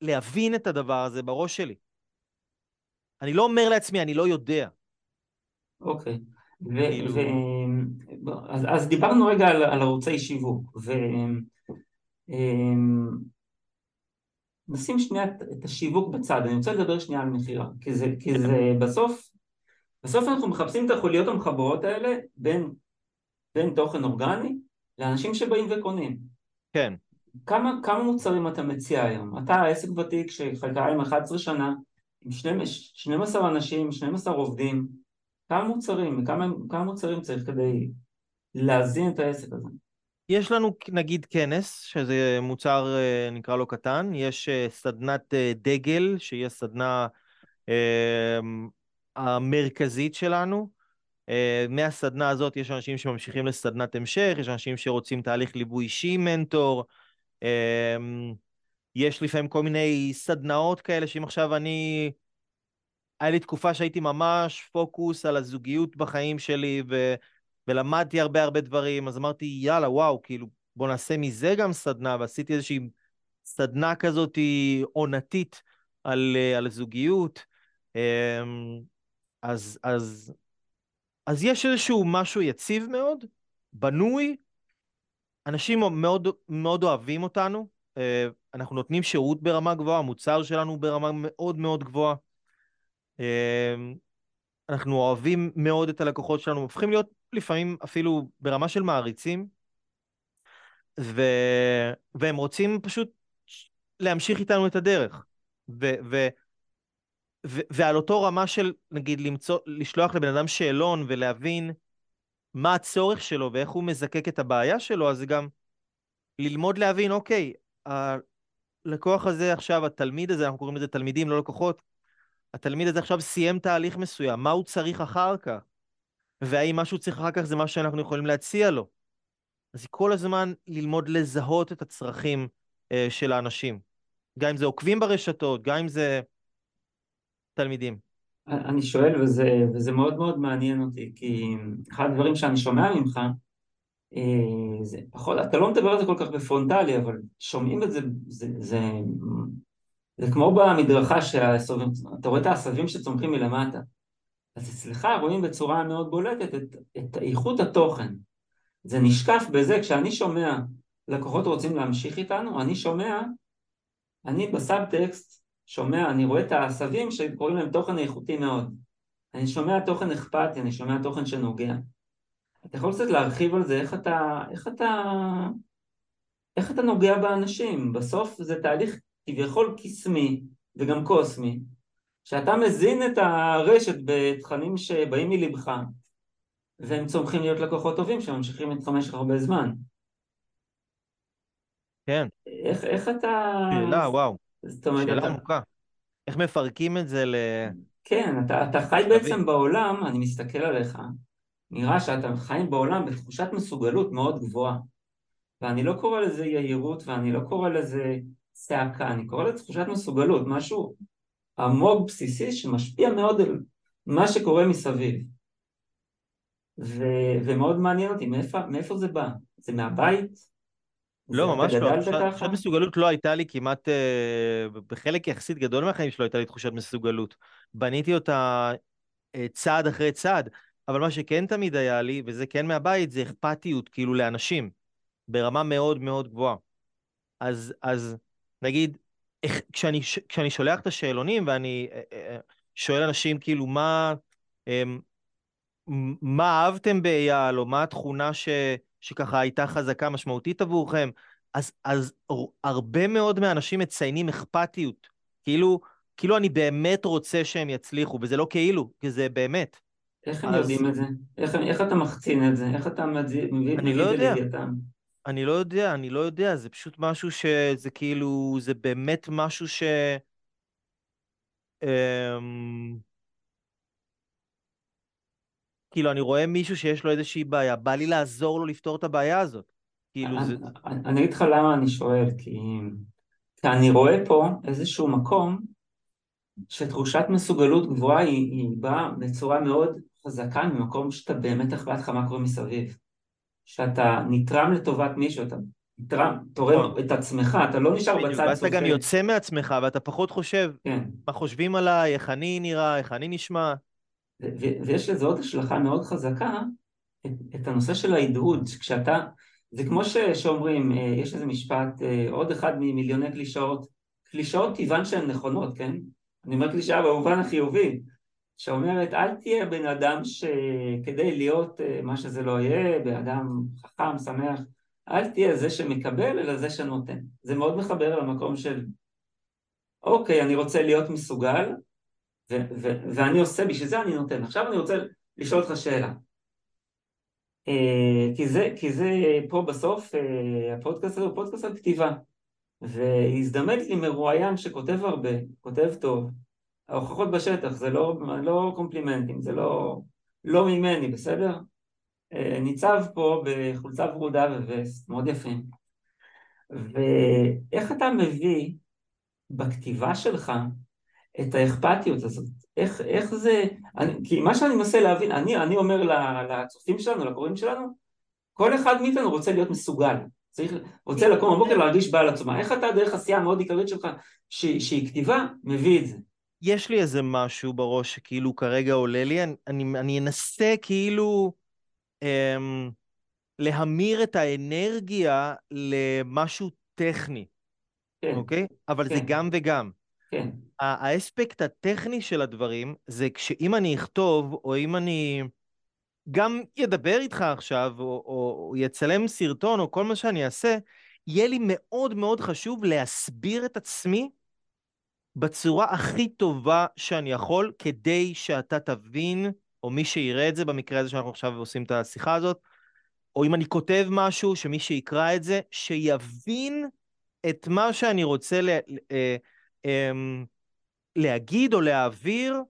להבין את הדבר הזה בראש שלי. אני לא אומר לעצמי, אני לא יודע. אוקיי. ו- כאילו... ו- אז, אז דיברנו רגע על, על ערוצי שיווק, ו... נשים שנייה את השיווק בצד, אני רוצה לדבר שנייה על מכירה, כי זה, כי זה בסוף, בסוף אנחנו מחפשים את החוליות המחברות האלה בין, בין תוכן אורגני לאנשים שבאים וקונים. כן. כמה, כמה מוצרים אתה מציע היום? אתה עסק ותיק שחלקה עם 11 שנה, עם 12 אנשים, 12 עובדים, כמה מוצרים, כמה, כמה מוצרים צריך כדי להזין את העסק הזה? יש לנו נגיד כנס, שזה מוצר אה, נקרא לו קטן, יש אה, סדנת אה, דגל, שהיא הסדנה המרכזית שלנו. מהסדנה הזאת יש אנשים שממשיכים לסדנת המשך, יש אנשים שרוצים תהליך ליווי אישי מנטור. יש לפעמים כל מיני סדנאות כאלה, שאם עכשיו אני... היה לי תקופה שהייתי ממש פוקוס על הזוגיות בחיים שלי, ו... ולמדתי הרבה הרבה דברים, אז אמרתי, יאללה, וואו, כאילו, בוא נעשה מזה גם סדנה, ועשיתי איזושהי סדנה כזאת עונתית על, אה, על זוגיות. אמ, אז, אז, אז יש איזשהו משהו יציב מאוד, בנוי, אנשים מאוד, מאוד אוהבים אותנו, אה, אנחנו נותנים שירות ברמה גבוהה, המוצר שלנו ברמה מאוד מאוד גבוהה. אנחנו אוהבים מאוד את הלקוחות שלנו, הופכים להיות לפעמים אפילו ברמה של מעריצים, ו... והם רוצים פשוט להמשיך איתנו את הדרך. ו... ו... ו... ועל אותו רמה של, נגיד, למצוא, לשלוח לבן אדם שאלון ולהבין מה הצורך שלו ואיך הוא מזקק את הבעיה שלו, אז גם ללמוד להבין, אוקיי, הלקוח הזה עכשיו, התלמיד הזה, אנחנו קוראים לזה תלמידים, לא לקוחות, התלמיד הזה עכשיו סיים תהליך מסוים, מה הוא צריך אחר כך? והאם מה שהוא צריך אחר כך זה מה שאנחנו יכולים להציע לו? אז כל הזמן ללמוד לזהות את הצרכים אה, של האנשים. גם אם זה עוקבים ברשתות, גם אם זה תלמידים. אני שואל, וזה, וזה מאוד מאוד מעניין אותי, כי אחד הדברים שאני שומע ממך, אה, זה פחות, אתה לא מדבר על זה כל כך בפרונטלי, אבל שומעים את זה, זה, זה, זה כמו במדרכה שהסובבים, אתה רואה את העשבים שצומחים מלמטה. אז אצלך רואים בצורה מאוד בולטת את, את איכות התוכן. זה נשקף בזה, כשאני שומע לקוחות רוצים להמשיך איתנו, אני שומע, אני בסאבטקסט שומע, אני רואה את העשבים שקוראים להם תוכן איכותי מאוד. אני שומע תוכן אכפתי, אני שומע תוכן שנוגע. אתה יכול קצת להרחיב על זה, איך אתה, איך אתה, איך אתה נוגע באנשים? בסוף זה תהליך כביכול קסמי וגם קוסמי, שאתה מזין את הרשת בתכנים שבאים מלבך, והם צומחים להיות לקוחות טובים שממשיכים במשך הרבה זמן. כן. איך, איך אתה... שאלה, וואו. זאת אומרת, שאלה אתה... עמוקה. איך מפרקים את זה ל... כן, אתה, אתה חי בעצם בעולם, אני מסתכל עליך, נראה שאתה חי בעולם בתחושת מסוגלות מאוד גבוהה. ואני לא קורא לזה יהירות ואני לא קורא לזה צעקה, אני קורא לזה תחושת מסוגלות, משהו עמוק בסיסי שמשפיע מאוד על מה שקורה מסביב. ו, ומאוד מעניין אותי, מאיפה, מאיפה זה בא? זה מהבית? לא, ממש לא. תחושת מסוגלות לא הייתה לי כמעט, אה, בחלק יחסית גדול מהחיים שלא הייתה לי תחושת מסוגלות. בניתי אותה אה, צעד אחרי צעד, אבל מה שכן תמיד היה לי, וזה כן מהבית, זה אכפתיות, כאילו, לאנשים, ברמה מאוד מאוד גבוהה. אז, אז נגיד, איך, כשאני, כשאני שולח את השאלונים ואני אה, שואל אנשים, כאילו, מה, מה אהבתם באייל, או מה התכונה ש... שככה הייתה חזקה משמעותית עבורכם, אז, אז הרבה מאוד מהאנשים מציינים אכפתיות. כאילו, כאילו אני באמת רוצה שהם יצליחו, וזה לא כאילו, כי זה באמת. איך הם אז... יודעים את זה? איך, איך אתה מחצין את זה? איך אתה מביא, מביא לא את זה לידיעתם? אני לא יודע, אני לא יודע, זה פשוט משהו שזה כאילו, זה באמת משהו ש... אמ... כאילו, אני רואה מישהו שיש לו איזושהי בעיה, בא לי לעזור לו לפתור את הבעיה הזאת. כאילו, זה... אני אגיד לך למה אני שואל, כי... כי אני רואה פה איזשהו מקום שתחושת מסוגלות גבוהה היא, היא באה בצורה מאוד חזקה ממקום שאתה באמת אכפת לך מה קורה מסביב. שאתה נתרם לטובת מישהו, אתה נתרם, תורם נכון. את עצמך, אתה לא נשאר בצד ואז אתה גם יוצא מעצמך ואתה פחות חושב כן. מה חושבים עליי, איך אני נראה, איך אני נשמע. ויש לזה עוד השלכה מאוד חזקה, את, את הנושא של ההדהוד, כשאתה, זה כמו ש, שאומרים, אה, יש איזה משפט, אה, עוד אחד ממיליוני קלישאות, קלישאות טבען שהן נכונות, כן? אני אומר קלישאה במובן החיובי, שאומרת אל תהיה בן אדם שכדי להיות אה, מה שזה לא יהיה, בן אדם חכם, שמח, אל תהיה זה שמקבל אלא זה שנותן. זה מאוד מחבר למקום של אוקיי, אני רוצה להיות מסוגל, ו- ו- ואני עושה, בשביל זה אני נותן. עכשיו אני רוצה לשאול אותך שאלה. Uh, כי, זה, כי זה פה בסוף, uh, הפודקאסט הזה הוא פודקאסט על כתיבה. והזדמן לי מרואיין שכותב הרבה, כותב טוב. ההוכחות בשטח, זה לא, לא קומפלימנטים, זה לא, לא ממני, בסדר? Uh, ניצב פה בחולצה ורודה ווסט, מאוד יפים. ואיך אתה מביא בכתיבה שלך את האכפתיות הזאת. איך, איך זה, אני, כי מה שאני מנסה להבין, אני, אני אומר לצופים שלנו, לקוראים שלנו, כל אחד מאיתנו רוצה להיות מסוגל, צריך, רוצה לקום בבוקר להרגיש בעל עצומה. איך אתה דרך עשייה המאוד עיקרית שלך, ש, שהיא כתיבה, מביא את זה? יש לי איזה משהו בראש שכאילו כרגע עולה לי, אני, אני, אני אנסה כאילו אמ, להמיר את האנרגיה למשהו טכני, כן, אוקיי? אבל כן. זה גם וגם. כן. האספקט הטכני של הדברים זה כשאם אני אכתוב, או אם אני גם אדבר איתך עכשיו, או, או, או יצלם סרטון, או כל מה שאני אעשה, יהיה לי מאוד מאוד חשוב להסביר את עצמי בצורה הכי טובה שאני יכול, כדי שאתה תבין או מי שיראה את זה במקרה הזה שאנחנו עכשיו עושים את השיחה הזאת, או אם אני כותב משהו, שמי שיקרא את זה, שיבין את מה שאני רוצה ל, אה, אה, להגיד או להעביר,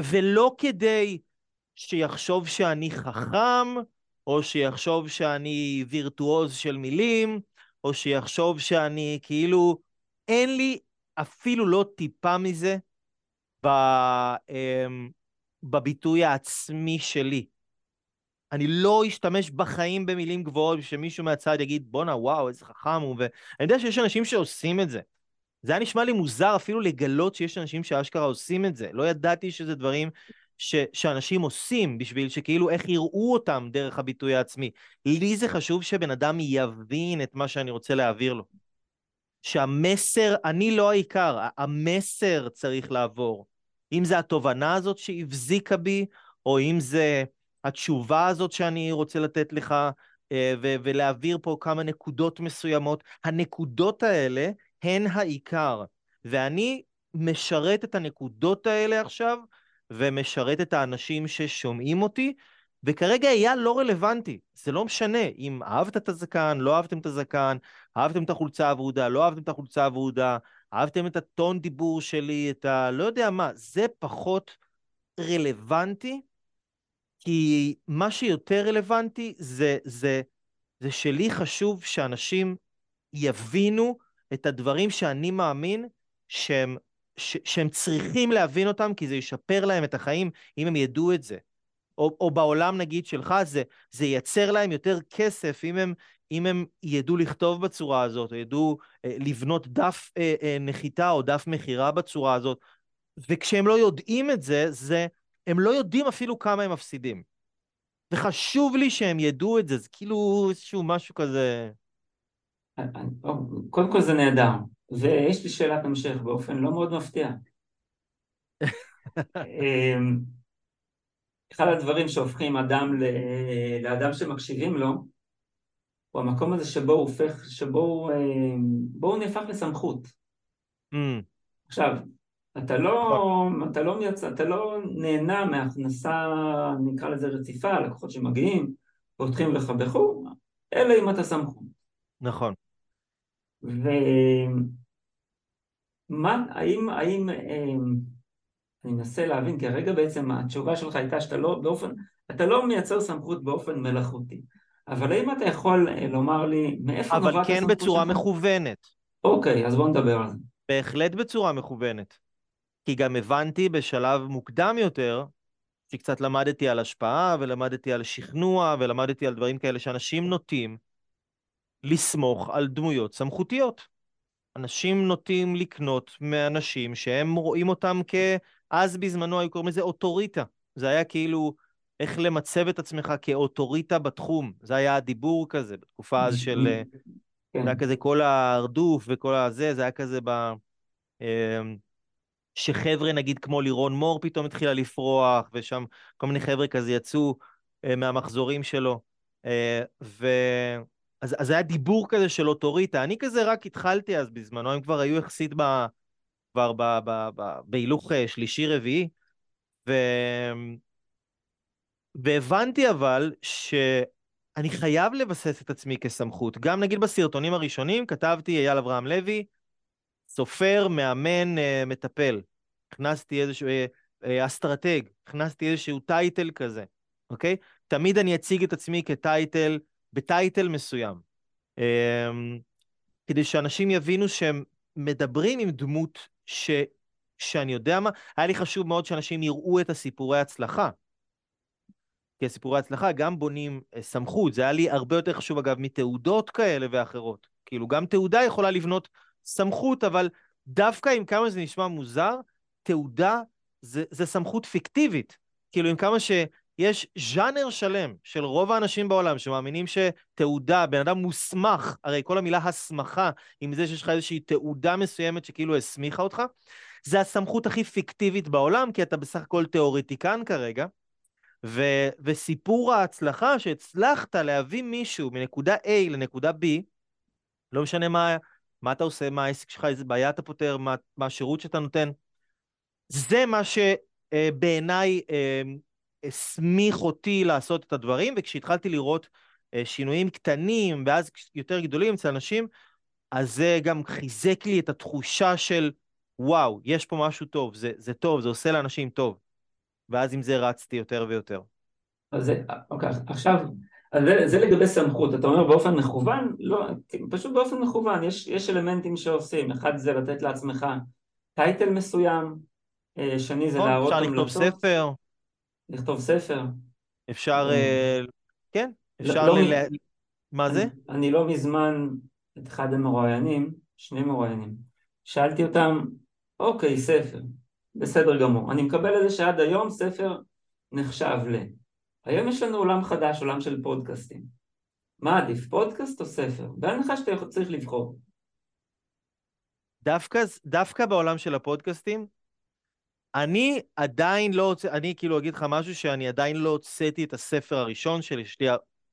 ולא כדי שיחשוב שאני חכם, או שיחשוב שאני וירטואוז של מילים, או שיחשוב שאני כאילו, אין לי אפילו לא טיפה מזה ב, אמ, בביטוי העצמי שלי. אני לא אשתמש בחיים במילים גבוהות, שמישהו מהצד יגיד, בואנה, וואו, איזה חכם הוא, ואני יודע שיש אנשים שעושים את זה. זה היה נשמע לי מוזר אפילו לגלות שיש אנשים שאשכרה עושים את זה. לא ידעתי שזה דברים ש, שאנשים עושים בשביל שכאילו איך יראו אותם דרך הביטוי העצמי. לי זה חשוב שבן אדם יבין את מה שאני רוצה להעביר לו. שהמסר, אני לא העיקר, המסר צריך לעבור. אם זה התובנה הזאת שהבזיקה בי, או אם זה התשובה הזאת שאני רוצה לתת לך, אה, ו- ולהעביר פה כמה נקודות מסוימות, הנקודות האלה הן העיקר. ואני משרת את הנקודות האלה עכשיו, ומשרת את האנשים ששומעים אותי, וכרגע אייל לא רלוונטי, זה לא משנה אם אהבת את הזקן, לא אהבתם את הזקן, אהבתם את החולצה הוורודה, לא אהבתם את החולצה הוורודה, אהבתם את הטון דיבור שלי, את ה... לא יודע מה, זה פחות רלוונטי, כי מה שיותר רלוונטי זה, זה, זה שלי חשוב שאנשים יבינו את הדברים שאני מאמין שהם, ש, שהם צריכים להבין אותם, כי זה ישפר להם את החיים אם הם ידעו את זה. או, או בעולם נגיד שלך, זה, זה ייצר להם יותר כסף אם הם, אם הם ידעו לכתוב בצורה הזאת, או ידעו אה, לבנות דף אה, אה, נחיתה או דף מכירה בצורה הזאת. וכשהם לא יודעים את זה, זה, הם לא יודעים אפילו כמה הם מפסידים. וחשוב לי שהם ידעו את זה, זה כאילו איזשהו משהו כזה... קודם כל זה נהדר, ויש לי שאלת המשך באופן לא מאוד מפתיע. אחד הדברים שהופכים אדם לאדם שמקשיבים לו, הוא המקום הזה שבו הוא הופך, שבו הוא, בו הוא נהפך לסמכות. Mm. עכשיו, אתה לא, נכון. אתה, לא מייצ... אתה לא נהנה מהכנסה, נקרא לזה רציפה, לקוחות שמגיעים, פותחים לך בחור, אלא אם אתה סמכות. נכון. ומה, האם, האם, אמ, אני מנסה להבין, כי הרגע בעצם התשובה שלך הייתה שאתה לא באופן, אתה לא מייצר סמכות באופן מלאכותי. אבל האם אתה יכול אה, לומר לי מאיפה נובעת הסמכות שלך? אבל כן בצורה שלך? מכוונת. אוקיי, אז בוא נדבר על זה. בהחלט בצורה מכוונת. כי גם הבנתי בשלב מוקדם יותר, שקצת למדתי על השפעה, ולמדתי על שכנוע, ולמדתי על דברים כאלה שאנשים נוטים לסמוך על דמויות סמכותיות. אנשים נוטים לקנות מאנשים שהם רואים אותם כ... אז בזמנו היו קוראים לזה אוטוריטה. זה היה כאילו איך למצב את עצמך כאוטוריטה בתחום. זה היה הדיבור כזה, בתקופה אז של... אה, כן. זה היה כזה כל ההרדוף וכל הזה, זה היה כזה ב... אמ, שחבר'ה נגיד כמו לירון מור פתאום התחילה לפרוח, ושם כל מיני חבר'ה כזה יצאו אה, מהמחזורים שלו. אה, ו... אז, אז היה דיבור כזה של אוטוריטה. אני כזה רק התחלתי אז בזמנו, הם כבר היו יחסית ב... כבר בהילוך אה, שלישי-רביעי, ו... והבנתי אבל שאני חייב לבסס את עצמי כסמכות. גם נגיד בסרטונים הראשונים כתבתי אייל אברהם לוי, סופר, מאמן, אה, מטפל. הכנסתי איזשהו אה, אסטרטג, הכנסתי איזשהו title כזה, אוקיי? תמיד אני אציג את עצמי כ title, ב title מסוים. אמ, כדי שאנשים יבינו שהם מדברים עם דמות ש, שאני יודע מה, היה לי חשוב מאוד שאנשים יראו את הסיפורי הצלחה. כי הסיפורי הצלחה גם בונים אה, סמכות, זה היה לי הרבה יותר חשוב אגב מתעודות כאלה ואחרות. כאילו גם תעודה יכולה לבנות סמכות, אבל דווקא עם כמה שזה נשמע מוזר, תעודה זה, זה סמכות פיקטיבית. כאילו עם כמה ש... יש ז'אנר שלם של רוב האנשים בעולם שמאמינים שתעודה, בן אדם מוסמך, הרי כל המילה הסמכה, עם זה שיש לך איזושהי תעודה מסוימת שכאילו הסמיכה אותך, זה הסמכות הכי פיקטיבית בעולם, כי אתה בסך הכל תיאורטיקן כרגע, ו, וסיפור ההצלחה שהצלחת להביא מישהו מנקודה A לנקודה B, לא משנה מה, מה אתה עושה, מה העסק שלך, איזה בעיה אתה פותר, מה, מה השירות שאתה נותן, זה מה שבעיניי אה, הסמיך אותי לעשות את הדברים, וכשהתחלתי לראות אה, שינויים קטנים ואז יותר גדולים אצל אנשים, אז זה גם חיזק לי את התחושה של, וואו, יש פה משהו טוב, זה, זה טוב, זה עושה לאנשים טוב. ואז עם זה רצתי יותר ויותר. אז זה, אוקיי, עכשיו, זה, זה לגבי סמכות, אתה אומר באופן מכוון? לא, פשוט באופן מכוון, יש, יש אלמנטים שעושים, אחד זה לתת לעצמך טייטל מסוים, אה, שני זה נכון, להראות. אפשר לכתוב ספר. לכתוב ספר. אפשר, אה, כן, אפשר לא, ל... לא, מה אני, זה? אני לא מזמן את אחד המרואיינים, שני מרואיינים, שאלתי אותם, אוקיי, ספר, בסדר גמור, אני מקבל את זה שעד היום ספר נחשב ל... היום יש לנו עולם חדש, עולם של פודקאסטים. מה עדיף, פודקאסט או ספר? בהנחה שאתה צריך לבחור. דווקא, דווקא בעולם של הפודקאסטים, אני עדיין לא רוצה, אני כאילו אגיד לך משהו שאני עדיין לא הוצאתי את הספר הראשון שלי, יש לי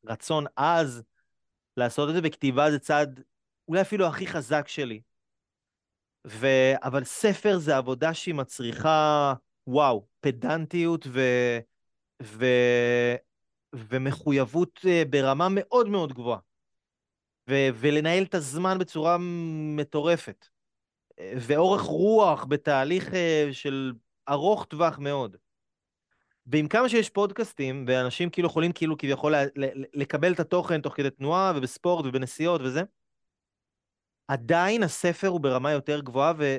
רצון עז לעשות את זה, וכתיבה זה צעד אולי אפילו הכי חזק שלי. ו... אבל ספר זה עבודה שהיא מצריכה, וואו, פדנטיות ו... ו... ומחויבות אה, ברמה מאוד מאוד גבוהה. ו... ולנהל את הזמן בצורה מטורפת. ואורך רוח בתהליך אה, של ארוך טווח מאוד. ועם כמה שיש פודקאסטים, ואנשים כאילו יכולים כאילו כביכול לקבל את התוכן תוך כדי תנועה ובספורט ובנסיעות וזה, עדיין הספר הוא ברמה יותר גבוהה, ו...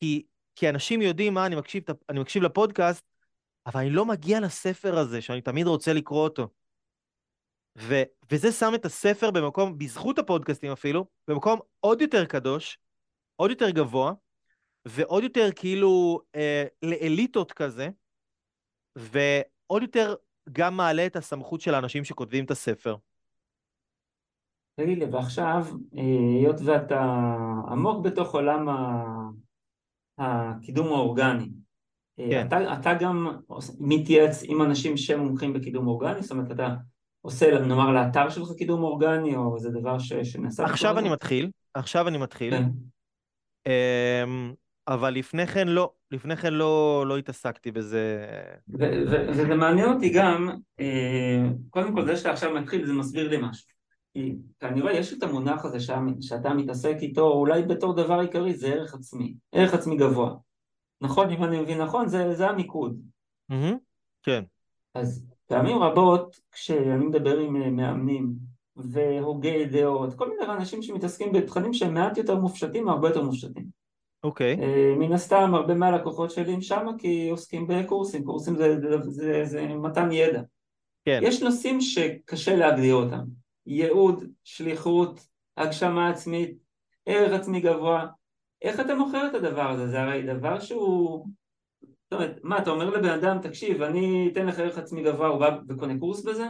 כי, כי אנשים יודעים מה, אני מקשיב, אני מקשיב לפודקאסט, אבל אני לא מגיע לספר הזה, שאני תמיד רוצה לקרוא אותו. ו, וזה שם את הספר במקום, בזכות הפודקאסטים אפילו, במקום עוד יותר קדוש, עוד יותר גבוה, ועוד יותר כאילו אה, לאליטות כזה, ועוד יותר גם מעלה את הסמכות של האנשים שכותבים את הספר. תגיד לי, ועכשיו, אה, היות ואתה עמוק בתוך עולם הקידום האורגני, אה, כן. אתה, אתה גם מתייעץ עם אנשים שמומחים בקידום אורגני? זאת אומרת, אתה עושה, נאמר, לאתר שלך קידום אורגני, או זה דבר ש, שנעשה? עכשיו אני מתחיל, עכשיו אני מתחיל. כן. אמ, אבל לפני כן לא, לפני כן לא, לא התעסקתי בזה. וזה מעניין אותי גם, אה, קודם כל זה שאתה עכשיו מתחיל זה מסביר לי משהו. כי כנראה יש את המונח הזה שאתה מתעסק איתו אולי בתור דבר עיקרי, זה ערך עצמי, ערך עצמי גבוה. נכון, אם אני מבין נכון, זה, זה המיקוד. Mm-hmm, כן. אז פעמים רבות כשאני מדבר עם אה, מאמנים והוגי דעות, כל מיני אנשים שמתעסקים בתכנים שהם מעט יותר מופשטים הרבה יותר מופשטים. אוקיי. Okay. אה, מן הסתם הרבה מהלקוחות שלי הם שמה כי עוסקים בקורסים, קורסים זה, זה, זה, זה מתן ידע. כן. יש נושאים שקשה להגדיר אותם, ייעוד, שליחות, הגשמה עצמית, ערך עצמי גבוה, איך אתה מוכר את הדבר הזה? זה הרי דבר שהוא... זאת אומרת, מה, אתה אומר לבן אדם, תקשיב, אני אתן לך ערך עצמי גבוה, הוא בא וקונה קורס בזה?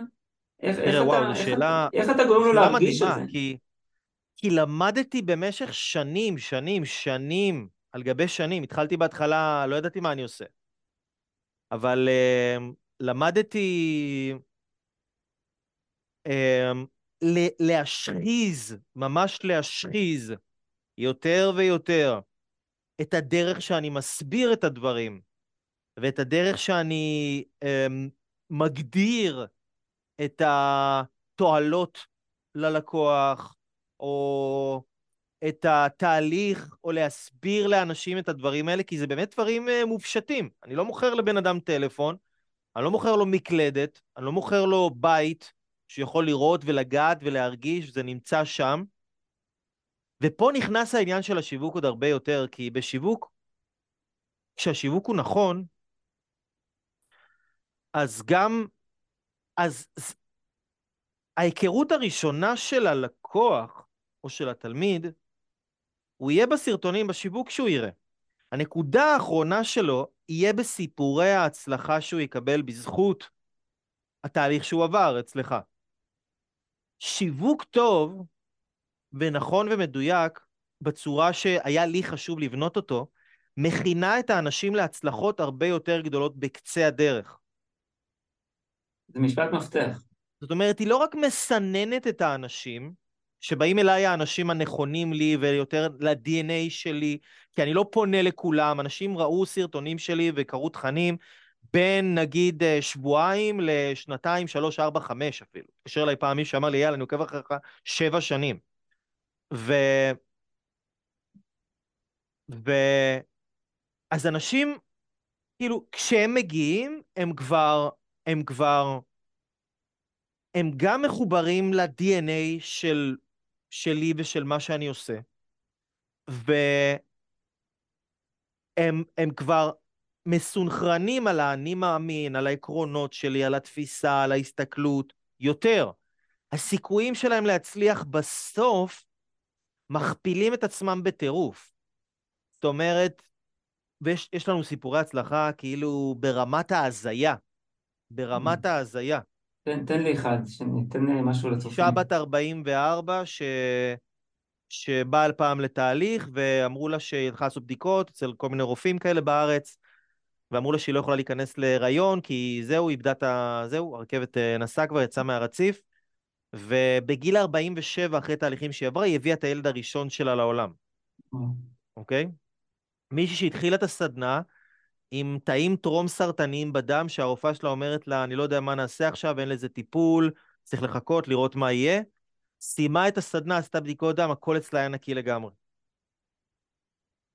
איך, איך, וואו, אתה, שאלה, איך, איך אתה גורם לו להרגיש את זה? כי כי למדתי במשך שנים, שנים, שנים, על גבי שנים. התחלתי בהתחלה, לא ידעתי מה אני עושה. אבל uh, למדתי uh, להשחיז, ממש להשחיז, יותר ויותר, את הדרך שאני מסביר את הדברים, ואת הדרך שאני uh, מגדיר את התועלות ללקוח, או את התהליך, או להסביר לאנשים את הדברים האלה, כי זה באמת דברים uh, מופשטים. אני לא מוכר לבן אדם טלפון, אני לא מוכר לו מקלדת, אני לא מוכר לו בית שיכול לראות ולגעת ולהרגיש, זה נמצא שם. ופה נכנס העניין של השיווק עוד הרבה יותר, כי בשיווק, כשהשיווק הוא נכון, אז גם, אז ההיכרות הראשונה של הלקוח או של התלמיד, הוא יהיה בסרטונים, בשיווק שהוא יראה. הנקודה האחרונה שלו יהיה בסיפורי ההצלחה שהוא יקבל בזכות התהליך שהוא עבר אצלך. שיווק טוב ונכון ומדויק, בצורה שהיה לי חשוב לבנות אותו, מכינה את האנשים להצלחות הרבה יותר גדולות בקצה הדרך. זה משפט מפתח. זאת אומרת, היא לא רק מסננת את האנשים, שבאים אליי האנשים הנכונים לי ויותר ל-DNA שלי, כי אני לא פונה לכולם, אנשים ראו סרטונים שלי וקראו תכנים, בין נגיד אה, שבועיים לשנתיים, שלוש, ארבע, חמש אפילו. התקשר אליי פעם מישהו שאמר לי, יאללה, אני עוקב אחריך שבע שנים. ו... ו... אז אנשים, כאילו, כשהם מגיעים, הם כבר, הם כבר, הם גם מחוברים ל-DNA של, שלי ושל מה שאני עושה, והם הם כבר מסונכרנים על האני מאמין, על העקרונות שלי, על התפיסה, על ההסתכלות, יותר. הסיכויים שלהם להצליח בסוף מכפילים את עצמם בטירוף. זאת אומרת, ויש לנו סיפורי הצלחה כאילו ברמת ההזיה. ברמת mm. ההזיה. תן, תן לי אחד, תן לי משהו לצופים. אישה בת 44 ש... שבאה על פעם לתהליך, ואמרו לה שהיא הלכה לעשות בדיקות אצל כל מיני רופאים כאלה בארץ, ואמרו לה שהיא לא יכולה להיכנס להיריון, כי זהו, איבדה את ה... זהו, הרכבת אה, נסעה כבר, יצאה מהרציף, ובגיל 47, אחרי תהליכים שהיא עברה, היא הביאה את הילד הראשון שלה לעולם. Mm. אוקיי? Okay? מישהי שהתחילה את הסדנה עם תאים טרום סרטניים בדם, שהרופאה שלה אומרת לה, אני לא יודע מה נעשה עכשיו, אין לזה טיפול, צריך לחכות, לראות מה יהיה. סיימה את הסדנה, עשתה בדיקות דם, הכל אצלה היה נקי לגמרי.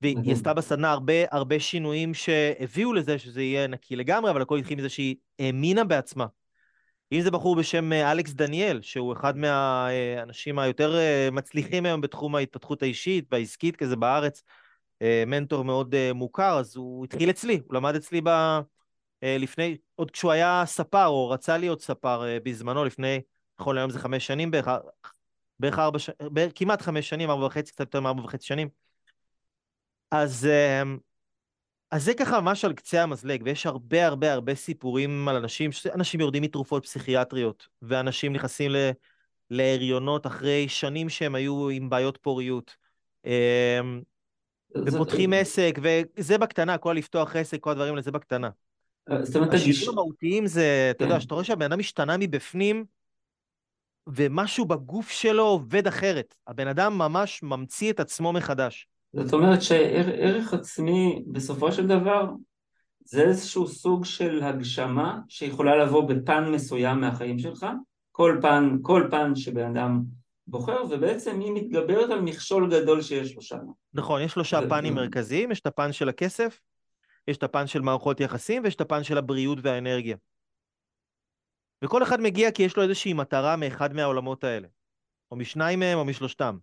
והיא עשתה בסדנה הרבה, הרבה שינויים שהביאו לזה שזה יהיה נקי לגמרי, אבל הכל התחיל מזה שהיא האמינה בעצמה. אם זה בחור בשם אה, אלכס דניאל, שהוא אחד מהאנשים היותר אה, מצליחים היום בתחום ההתפתחות האישית והעסקית כזה בארץ, אה, מנטור מאוד אה, מוכר, אז הוא התחיל אצלי, הוא למד אצלי ב... אה, לפני, עוד כשהוא היה ספר, או רצה להיות ספר בזמנו, לפני, נכון להיום זה חמש שנים בערך, בערך ארבע שנים, כמעט חמש שנים, ארבע וחצי, קצת יותר מארבע וחצי שנים. אז, אז זה ככה ממש על קצה המזלג, ויש הרבה הרבה הרבה סיפורים על אנשים, אנשים יורדים מתרופות פסיכיאטריות, ואנשים נכנסים ל... להריונות אחרי שנים שהם היו עם בעיות פוריות. ופותחים עסק, וזה בקטנה, כל לפתוח עסק, כל הדברים האלה, זה בקטנה. אה, זאת אומרת, השינויים המהותיים זה, אתה יודע, כן. שאתה רואה שהבן אדם השתנה מבפנים, ומשהו בגוף שלו עובד אחרת. הבן אדם ממש ממציא את עצמו מחדש. זאת אומרת שערך עצמי, בסופו של דבר, זה איזשהו סוג של הגשמה שיכולה לבוא בפן מסוים מהחיים שלך. כל פן, כל פן שבן אדם בוחר, ובעצם היא מתגברת על מכשול גדול שיש לו שם. נכון, יש שלושה פנים מרכזיים, יש את הפן של הכסף, יש את הפן של מערכות יחסים, ויש את הפן של הבריאות והאנרגיה. וכל אחד מגיע כי יש לו איזושהי מטרה מאחד מהעולמות האלה, או משניים מהם או משלושתם.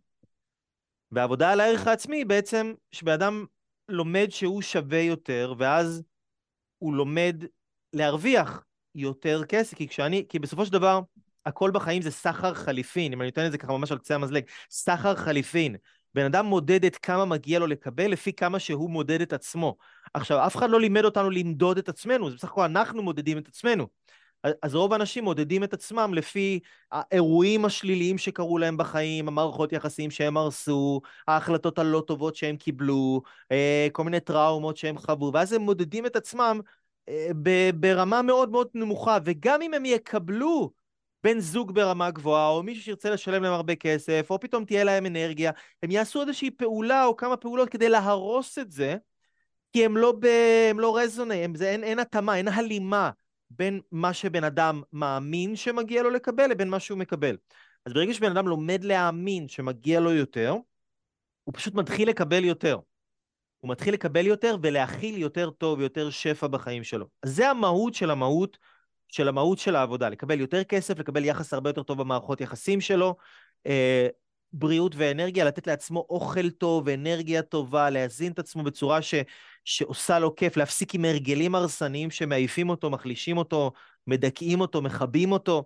והעבודה על הערך העצמי בעצם, שבן אדם לומד שהוא שווה יותר, ואז הוא לומד להרוויח יותר כסף, כי כשאני, כי בסופו של דבר, הכל בחיים זה סחר חליפין, אם אני נותן את זה ככה ממש על קצה המזלג, סחר חליפין. בן אדם מודד את כמה מגיע לו לקבל לפי כמה שהוא מודד את עצמו. עכשיו, אף אחד לא לימד אותנו למדוד את עצמנו, זה בסך הכל אנחנו מודדים את עצמנו. אז רוב האנשים מודדים את עצמם לפי האירועים השליליים שקרו להם בחיים, המערכות יחסים שהם הרסו, ההחלטות הלא טובות שהם קיבלו, אה, כל מיני טראומות שהם חוו, ואז הם מודדים את עצמם אה, ברמה מאוד מאוד נמוכה, וגם אם הם יקבלו בן זוג ברמה גבוהה, או מישהו שירצה לשלם להם הרבה כסף, או פתאום תהיה להם אנרגיה, הם יעשו איזושהי פעולה או כמה פעולות כדי להרוס את זה, כי הם לא, ב... הם לא רזונה, הם... זה... אין, אין התאמה, אין הלימה בין מה שבן אדם מאמין שמגיע לו לקבל לבין מה שהוא מקבל. אז ברגע שבן אדם לומד להאמין שמגיע לו יותר, הוא פשוט מתחיל לקבל יותר. הוא מתחיל לקבל יותר ולהכיל יותר טוב, יותר שפע בחיים שלו. אז זה המהות של המהות של המהות של העבודה, לקבל יותר כסף, לקבל יחס הרבה יותר טוב במערכות יחסים שלו, אה, בריאות ואנרגיה, לתת לעצמו אוכל טוב, אנרגיה טובה, להזין את עצמו בצורה ש, שעושה לו כיף, להפסיק עם הרגלים הרסניים שמעיפים אותו, מחלישים אותו, מדכאים אותו, מכבים אותו.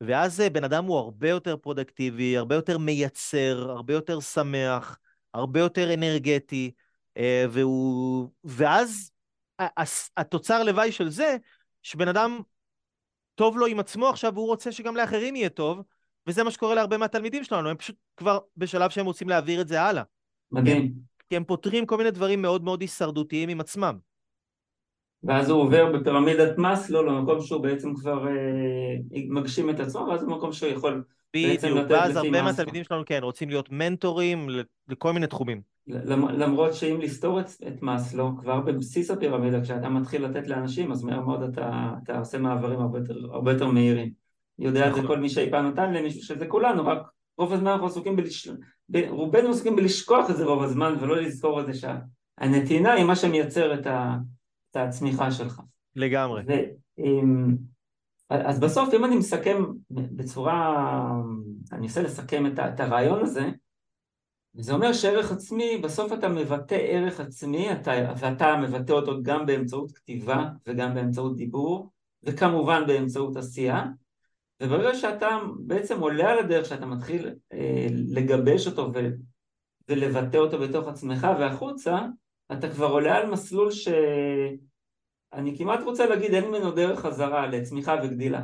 ואז אה, בן אדם הוא הרבה יותר פרודקטיבי, הרבה יותר מייצר, הרבה יותר שמח, הרבה יותר אנרגטי, אה, והוא... ואז התוצר לוואי של זה, שבן אדם טוב לו עם עצמו עכשיו, והוא רוצה שגם לאחרים יהיה טוב, וזה מה שקורה להרבה מהתלמידים שלנו, הם פשוט כבר בשלב שהם רוצים להעביר את זה הלאה. מדהים. כי הם, פותרים כל מיני דברים מאוד מאוד הישרדותיים עם עצמם. ואז הוא עובר בפירמידת מאסלו למקום שהוא בעצם כבר אה, מגשים את עצמו, ואז במקום שהוא יכול בעצם בדיוק, לתת ואז לפי הרבה מאסלו. מהתלמידים שלנו, כן, רוצים להיות מנטורים לכל מיני תחומים. למ- למרות שאם לסתור את, את מאסלו, כבר בבסיס הפירמידה, כשאתה מתחיל לתת לאנשים, אז מהר מאוד אתה, אתה עושה מעברים הרבה יותר, הרבה יותר מהירים. יודע את זה נכון. כל מי שאי פעם נתן למישהו, שזה כולנו, רק רוב הזמן אנחנו עסוקים בלש... ב... רובנו עסוקים בלשכוח את זה רוב הזמן, ולא לזכור את זה שהנתינה היא מה שמייצר את, ה... את הצמיחה שלך. לגמרי. ו... אמ, אז בסוף, אם אני מסכם בצורה, אני אנסה לסכם את. את הרעיון הזה, זה אומר שערך עצמי, בסוף אתה מבטא ערך עצמי, אתה, ואתה מבטא אותו גם באמצעות כתיבה וגם באמצעות דיבור, וכמובן באמצעות עשייה, וברגע שאתה בעצם עולה על הדרך, שאתה מתחיל אה, לגבש אותו ו, ולבטא אותו בתוך עצמך והחוצה, אתה כבר עולה על מסלול שאני כמעט רוצה להגיד אין ממנו דרך חזרה לצמיחה וגדילה.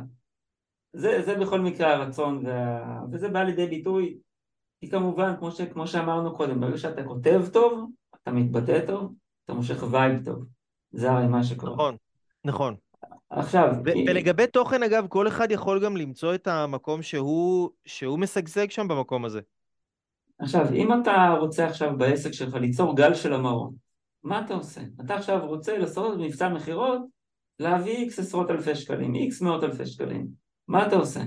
זה, זה בכל מקרה הרצון, וה... וזה בא לידי ביטוי כי כמובן, כמו, ש, כמו שאמרנו קודם, ברגע שאתה כותב טוב, אתה מתבטא טוב, אתה מושך vibe טוב. זה הרי מה שקורה. נכון, נכון. עכשיו, ו- כי- ולגבי תוכן, אגב, כל אחד יכול גם למצוא את המקום שהוא, שהוא משגשג שם במקום הזה. עכשיו, אם אתה רוצה עכשיו בעסק שלך ליצור גל של המרון, מה אתה עושה? אתה עכשיו רוצה לעשות מבצע מכירות, להביא איקס עשרות אלפי שקלים, איקס מאות אלפי שקלים. מה אתה עושה?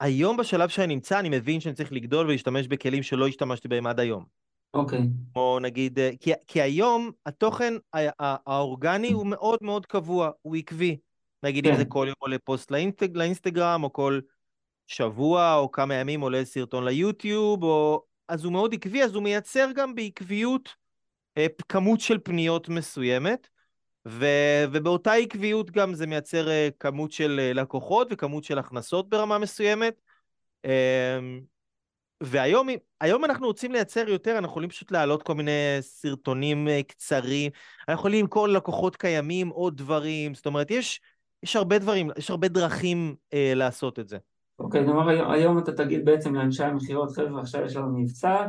היום בשלב שאני נמצא, אני מבין שאני צריך לגדול ולהשתמש בכלים שלא השתמשתי בהם עד היום. אוקיי, כמו נגיד, אה, כי, כי היום התוכן האורגני הוא מאוד מאוד קבוע, הוא עקבי. נגיד אם כן. זה כל יום עולה פוסט לאינסטג, לאינסטגרם, או כל שבוע או כמה ימים עולה סרטון ליוטיוב, או... אז הוא מאוד עקבי, אז הוא מייצר גם בעקביות אה, כמות של פניות מסוימת, ו... ובאותה עקביות גם זה מייצר אה, כמות של אה, לקוחות וכמות של הכנסות ברמה מסוימת. אה, והיום היום אנחנו רוצים לייצר יותר, אנחנו יכולים פשוט להעלות כל מיני סרטונים אה, קצרים, אנחנו יכולים למכור ללקוחות קיימים עוד דברים, זאת אומרת, יש, יש הרבה דברים, יש הרבה דרכים אה, לעשות את זה. אוקיי, נאמר היום, היום אתה תגיד בעצם לאנשי המכירות, חבר'ה, עכשיו יש לנו מבצע,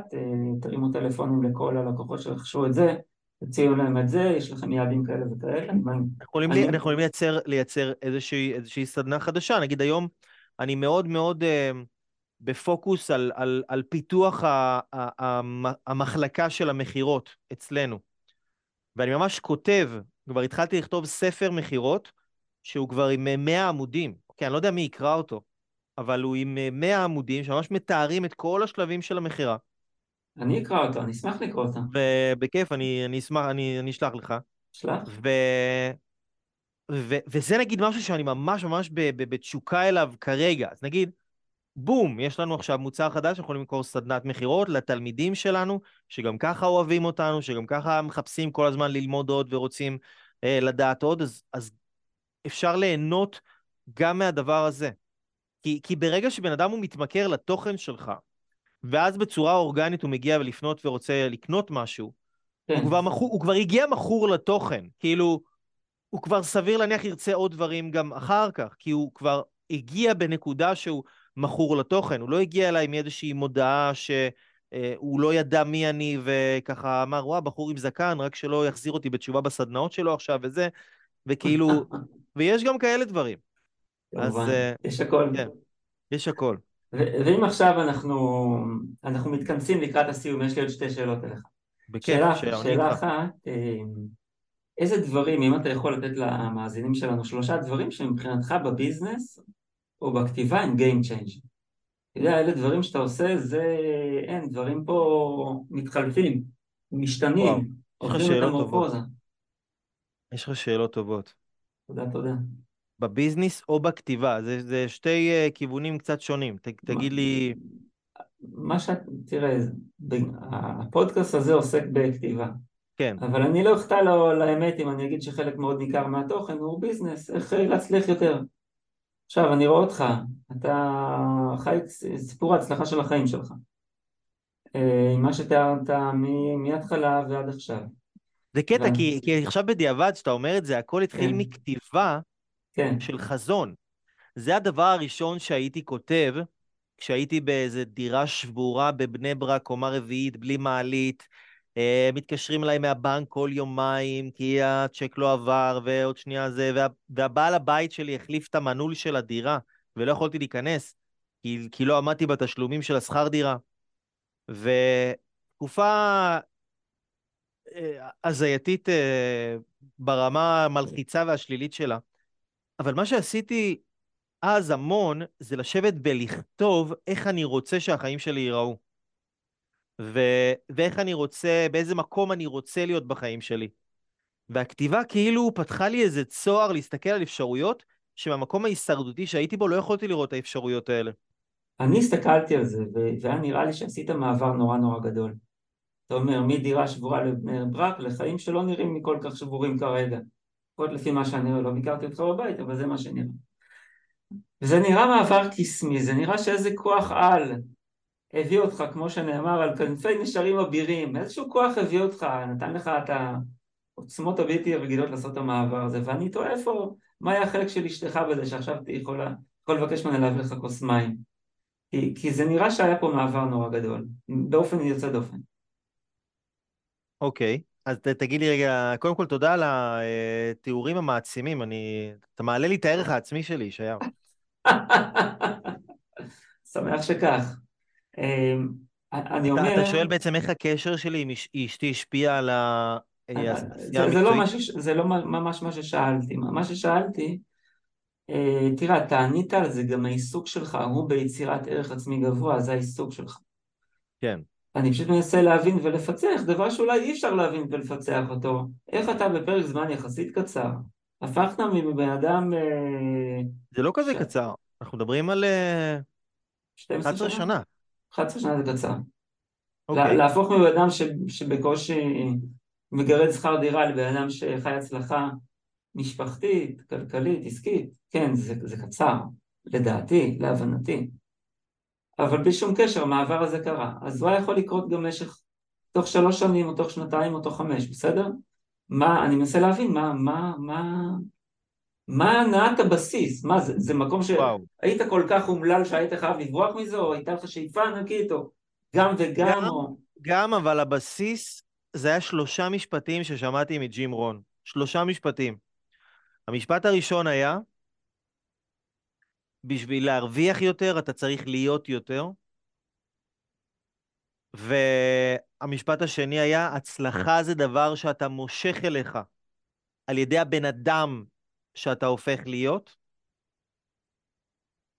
תרימו טלפונים לכל הלקוחות שרכשו את זה, תציעו להם את זה, יש לכם יעדים כאלה וכאלה. אנחנו יכולים, לייצר, לייצר איזושהי, איזושהי סדנה חדשה. נגיד היום, אני מאוד מאוד אה, בפוקוס על, על, על פיתוח ה, ה, המ- המחלקה של המכירות אצלנו. ואני ממש כותב, כבר התחלתי לכתוב ספר מכירות, שהוא כבר עם אה, 100 עמודים. אוקיי, אני לא יודע מי יקרא אותו, אבל הוא עם אה, 100 עמודים שממש מתארים את כל השלבים של המכירה. אני אקרא אותו, אני אשמח לקרוא אותו. ובכיף, אני, אני אשמח, אני, אני אשלח לך. שלח. ו... ו... וזה נגיד משהו שאני ממש ממש ב... ב... בתשוקה אליו כרגע. אז נגיד, בום, יש לנו עכשיו מוצר חדש, אנחנו יכולים למכור סדנת מכירות לתלמידים שלנו, שגם ככה אוהבים אותנו, שגם ככה מחפשים כל הזמן ללמוד עוד ורוצים אה, לדעת עוד, אז, אז אפשר ליהנות גם מהדבר הזה. כי, כי ברגע שבן אדם הוא מתמכר לתוכן שלך, ואז בצורה אורגנית הוא מגיע לפנות ורוצה לקנות משהו, כן. הוא כבר, מכור, הוא כבר הגיע מכור לתוכן, כאילו, הוא כבר סביר להניח ירצה עוד דברים גם אחר כך, כי הוא כבר הגיע בנקודה שהוא מכור לתוכן, הוא לא הגיע אליי עם איזושהי מודעה שהוא לא ידע מי אני, וככה אמר, וואה, בחור עם זקן, רק שלא יחזיר אותי בתשובה בסדנאות שלו עכשיו וזה, וכאילו, ויש גם כאלה דברים, אז, אה, יש הכל. כן. יש הכל. ואם עכשיו אנחנו, אנחנו מתכנסים לקראת הסיום, יש לי עוד שתי שאלות אליך. בכיף, שאלה, שאלה איתך. אחת, אה, איזה דברים, אם אתה יכול לתת למאזינים שלנו שלושה דברים שמבחינתך בביזנס או בכתיבה הם Game Changer. אתה יודע, אלה דברים שאתה עושה, זה אין, דברים פה מתחלפים, משתנים, עוברים שאלות מטמורפוזה. יש לך שאלות טובות. תודה, תודה. בביזנס או בכתיבה, זה, זה שתי uh, כיוונים קצת שונים. ת, תגיד לי, מה שאת, תראה, הפודקאסט הזה עוסק בכתיבה, כן, אבל אני לא אחטא לו לאמת אם אני אגיד שחלק מאוד ניכר מהתוכן הוא ביזנס, איך אה, להצליח יותר. עכשיו, אני רואה אותך, אתה חי את סיפור ההצלחה של החיים שלך. אה, עם מה שתיארת מההתחלה ועד עכשיו. זה קטע, הבנתי. כי, כי עכשיו בדיעבד, כשאתה אומר את זה, הכל התחיל כן. מכתיבה כן, של חזון. זה הדבר הראשון שהייתי כותב כשהייתי באיזה דירה שבורה בבני ברק, קומה רביעית, בלי מעלית, אה, מתקשרים אליי מהבנק כל יומיים, כי הצ'ק לא עבר, ועוד שנייה זה, וה, והבעל הבית שלי החליף את המנעול של הדירה, ולא יכולתי להיכנס, כי, כי לא עמדתי בתשלומים של השכר דירה. ותקופה אה, הזייתית אה, ברמה המלחיצה והשלילית שלה. אבל מה שעשיתי אז המון, זה לשבת ולכתוב איך אני רוצה שהחיים שלי ייראו. ו... ואיך אני רוצה, באיזה מקום אני רוצה להיות בחיים שלי. והכתיבה כאילו פתחה לי איזה צוהר להסתכל על אפשרויות, שמהמקום ההישרדותי שהייתי בו לא יכולתי לראות את האפשרויות האלה. אני הסתכלתי על זה, והיה נראה לי שעשית מעבר נורא נורא גדול. אתה אומר, מדירה שבורה לבני ברק לחיים שלא נראים לי כל כך שבורים כרגע. לפחות לפי מה שאני רואה, לא ביקרתי אותך בבית, אבל זה מה שנראה. וזה נראה מעבר קסמי, זה נראה שאיזה כוח על הביא אותך, כמו שנאמר, על כנפי נשרים אבירים, איזשהו כוח הביא אותך, נתן לך את העוצמות הבלתי רגילות לעשות את המעבר הזה, ואני תוהה איפה, מה היה החלק של אשתך בזה, שעכשיו אתה יכולה, יכול לבקש ממנה להביא לך כוס מים. כי, כי זה נראה שהיה פה מעבר נורא גדול, באופן יוצא דופן. אוקיי, okay. אז ת, תגיד לי רגע, קודם כל תודה על התיאורים המעצימים, אני... אתה מעלה לי את הערך העצמי שלי, ישעיהו. שמח שכך. אמ, אני אומר... אתה שואל בעצם איך הקשר שלי עם אשתי השפיע על העשייה המקצועית? זה, לא לא ממש מה ששאלתי. מה ששאלתי, אה, תראה, אתה ענית על זה, גם העיסוק שלך הוא ביצירת ערך עצמי גבוה, זה העיסוק שלך. כן. אני פשוט מנסה להבין ולפצח דבר שאולי אי אפשר להבין ולפצח אותו. איך אתה בפרק זמן יחסית קצר, הפכת מבן אדם... אה, זה לא כזה ש... קצר, אנחנו מדברים על 11 שנה. שנה. 11 שנה זה קצר. אוקיי. להפוך מבן אדם ש... שבקושי מגרד שכר דירה לבן אדם שחי הצלחה משפחתית, כלכלית, עסקית, כן, זה, זה קצר, לדעתי, להבנתי. אבל בלי שום קשר, המעבר הזה קרה. אז הוא היה יכול לקרות גם במשך, תוך שלוש שנים, או תוך שנתיים, או תוך חמש, בסדר? מה, אני מנסה להבין, מה, מה, מה, מה הנעת הבסיס? מה זה, זה מקום שהיית כל כך אומלל שהיית חייב לברוח מזה, או הייתה לך שאיפה ענקית, או גם וגם, גם, או... גם, אבל הבסיס, זה היה שלושה משפטים ששמעתי מג'ים רון. שלושה משפטים. המשפט הראשון היה, בשביל להרוויח יותר אתה צריך להיות יותר. והמשפט השני היה, הצלחה זה דבר שאתה מושך אליך על ידי הבן אדם שאתה הופך להיות.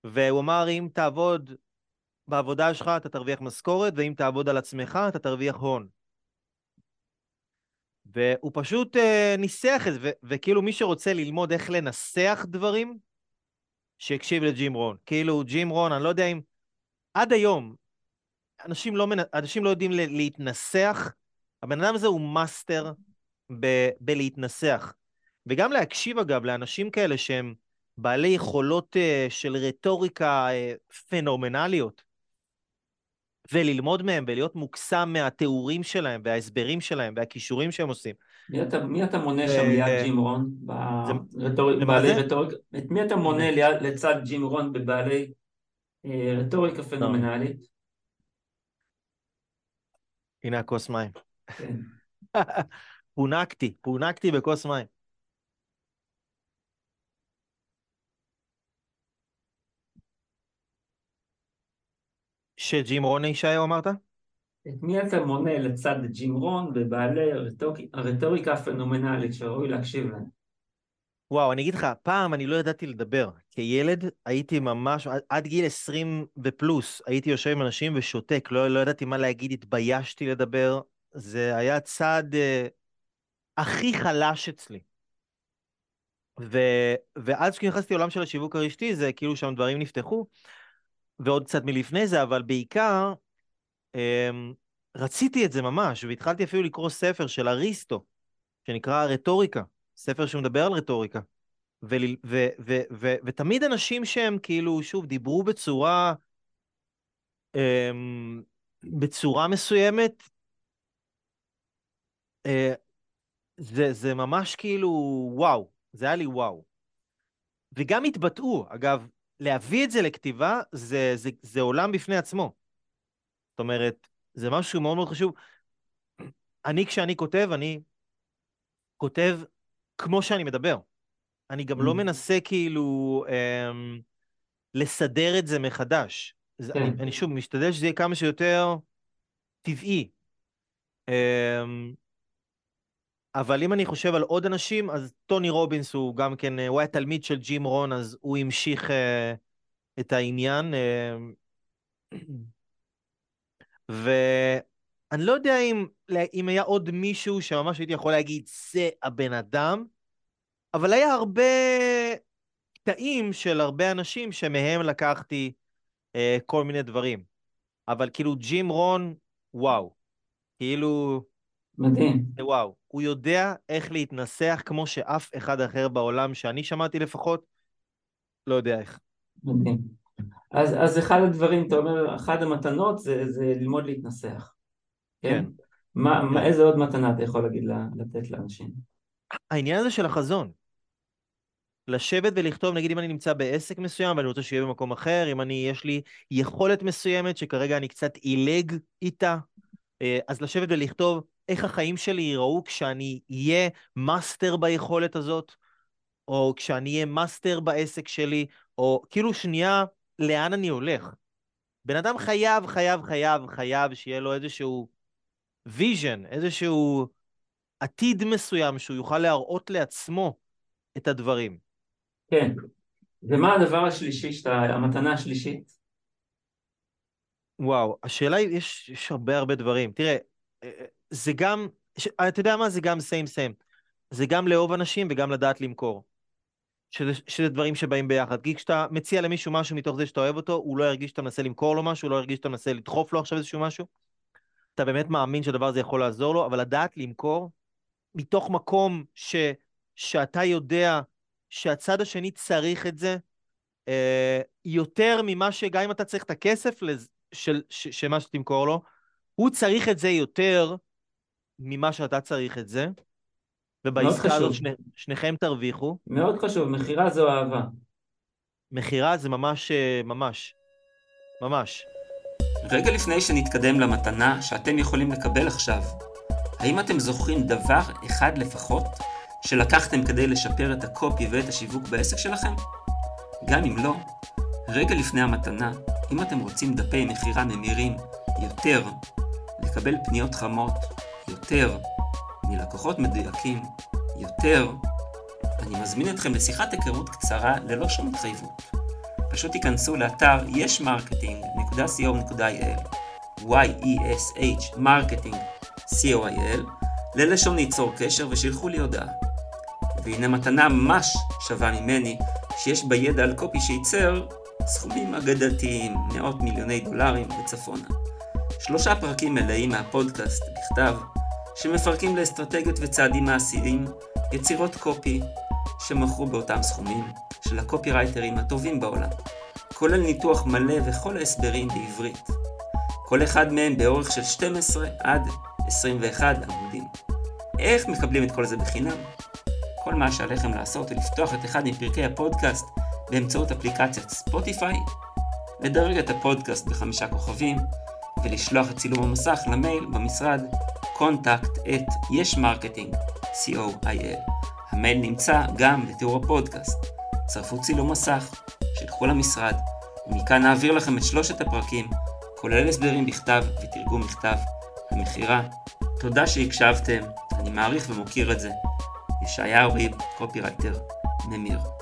והוא אמר, אם תעבוד בעבודה שלך אתה תרוויח משכורת, ואם תעבוד על עצמך אתה תרוויח הון. והוא פשוט אה, ניסח את זה, וכאילו מי שרוצה ללמוד איך לנסח דברים, שהקשיב לג'ים רון. כאילו, ג'ים רון, אני לא יודע אם... עד היום, אנשים לא, מנ... אנשים לא יודעים להתנסח. הבן אדם הזה הוא master ב... בלהתנסח. וגם להקשיב, אגב, לאנשים כאלה שהם בעלי יכולות uh, של רטוריקה uh, פנומנליות, וללמוד מהם ולהיות מוקסם מהתיאורים שלהם וההסברים שלהם והכישורים שהם עושים. מי אתה, מי אתה מונה שם ליד ג'ים רון? בבעלי רטוריקה? את מי אתה מונה ליד, לצד ג'ים רון בבעלי אה, רטוריקה פנומנלית? הנה הכוס מים. כן. פונקתי, פונקתי בכוס מים. של ג'ים רון ישעיהו אמרת? את מי אתה מונה לצד ג'ים רון בבעלי הרטוריקה הפנומנלית שראוי להקשיב להם? וואו, אני אגיד לך, פעם אני לא ידעתי לדבר. כילד הייתי ממש, עד, עד גיל 20 ופלוס, הייתי יושב עם אנשים ושותק, לא, לא ידעתי מה להגיד, התביישתי לדבר. זה היה צעד uh, הכי חלש אצלי. ו, ואז כשנכנסתי לעולם של השיווק הרשתי, זה כאילו שם דברים נפתחו, ועוד קצת מלפני זה, אבל בעיקר רציתי את זה ממש, והתחלתי אפילו לקרוא ספר של אריסטו, שנקרא רטוריקה, ספר שמדבר על רטוריקה. ותמיד אנשים שהם כאילו, שוב, דיברו בצורה, אמ, בצורה מסוימת, אה, זה, זה ממש כאילו וואו, זה היה לי וואו. וגם התבטאו, אגב, להביא את זה לכתיבה זה, זה, זה עולם בפני עצמו. זאת אומרת, זה משהו מאוד מאוד חשוב. אני, כשאני כותב, אני כותב כמו שאני מדבר. אני גם לא mm. מנסה כאילו אמ, לסדר את זה מחדש. כן. אני, אני שוב משתדל שזה יהיה כמה שיותר טבעי. אמ, אבל אם אני חושב על עוד אנשים, אז טוני רובינס הוא גם כן, הוא היה תלמיד של ג'ים רון, אז הוא המשיך uh, את העניין. Uh, ואני לא יודע אם, אם היה עוד מישהו שממש הייתי יכול להגיד, זה הבן אדם, אבל היה הרבה קטעים של הרבה אנשים שמהם לקחתי uh, כל מיני דברים. אבל כאילו ג'ים רון, וואו. כאילו... מדהים. וואו. הוא יודע איך להתנסח כמו שאף אחד אחר בעולם, שאני שמעתי לפחות, לא יודע איך. מדהים. אז, אז אחד הדברים, אתה אומר, אחת המתנות זה, זה ללמוד להתנסח. כן. כן. מה, כן. מה, איזה עוד מתנה אתה יכול להגיד, לתת לאנשים? העניין הזה של החזון. לשבת ולכתוב, נגיד אם אני נמצא בעסק מסוים ואני רוצה שיהיה במקום אחר, אם אני, יש לי יכולת מסוימת שכרגע אני קצת עילג איתה, אה, אז לשבת ולכתוב איך החיים שלי ייראו כשאני אהיה master ביכולת הזאת, או כשאני אהיה master בעסק שלי, או כאילו שנייה, לאן אני הולך. בן אדם חייב, חייב, חייב, חייב שיהיה לו איזשהו vision, איזשהו עתיד מסוים שהוא יוכל להראות לעצמו את הדברים. כן. ומה הדבר השלישי, שאתה, המתנה השלישית? וואו, השאלה היא, יש, יש הרבה הרבה דברים. תראה, אה, אה, זה גם, אתה יודע מה? זה גם same same. זה גם לאהוב אנשים וגם לדעת למכור. שזה, שזה דברים שבאים ביחד. כי כשאתה מציע למישהו משהו מתוך זה שאתה אוהב אותו, הוא לא ירגיש שאתה מנסה למכור לו משהו, הוא לא ירגיש שאתה מנסה לדחוף לו עכשיו איזשהו משהו. אתה באמת מאמין שהדבר הזה יכול לעזור לו, אבל לדעת למכור מתוך מקום ש, שאתה יודע שהצד השני צריך את זה, אה, יותר ממה שגם אם אתה צריך את הכסף של, ש, שמה שתמכור לו, הוא צריך את זה יותר ממה שאתה צריך את זה, ובעסקה הזאת שני, שניכם תרוויחו. מאוד חשוב, מכירה זו אהבה. מכירה זה ממש, אה, ממש, ממש. רגע לפני שנתקדם למתנה שאתם יכולים לקבל עכשיו, האם אתם זוכרים דבר אחד לפחות שלקחתם כדי לשפר את הקופי ואת השיווק בעסק שלכם? גם אם לא, רגע לפני המתנה, אם אתם רוצים דפי מכירה ממירים יותר, לקבל פניות חמות יותר, מלקוחות מדויקים יותר, אני מזמין אתכם לשיחת היכרות קצרה ללא שום התחייבות. פשוט תיכנסו לאתר yeshmarketing.co.il y-e-s-h marketing co.il ללשונית צור קשר ושילחו לי הודעה. והנה מתנה ממש שווה ממני, שיש בה ידע על copy שייצר סכומים אגדתיים, מאות מיליוני דולרים וצפונה. שלושה פרקים מלאים מהפודקאסט בכתב, שמפרקים לאסטרטגיות וצעדים מעשיים יצירות קופי שמכרו באותם סכומים של הקופירייטרים הטובים בעולם, כולל ניתוח מלא וכל ההסברים בעברית. כל אחד מהם באורך של 12 עד 21 עמודים. איך מקבלים את כל זה בחינם? כל מה שעליכם לעשות הוא לפתוח את אחד מפרקי הפודקאסט באמצעות אפליקציית ספוטיפיי, לדרג את הפודקאסט בחמישה כוכבים, ולשלוח את צילום המסך למייל במשרד contact at yesmarketing, co.il. המייל נמצא גם בתיאור הפודקאסט. צרפו צילום מסך, שילכו למשרד, ומכאן נעביר לכם את שלושת הפרקים, כולל הסברים בכתב ותרגום מכתב המכירה. תודה שהקשבתם, אני מעריך ומוקיר את זה. ישעיהו ריב, קופירייטר, נמיר.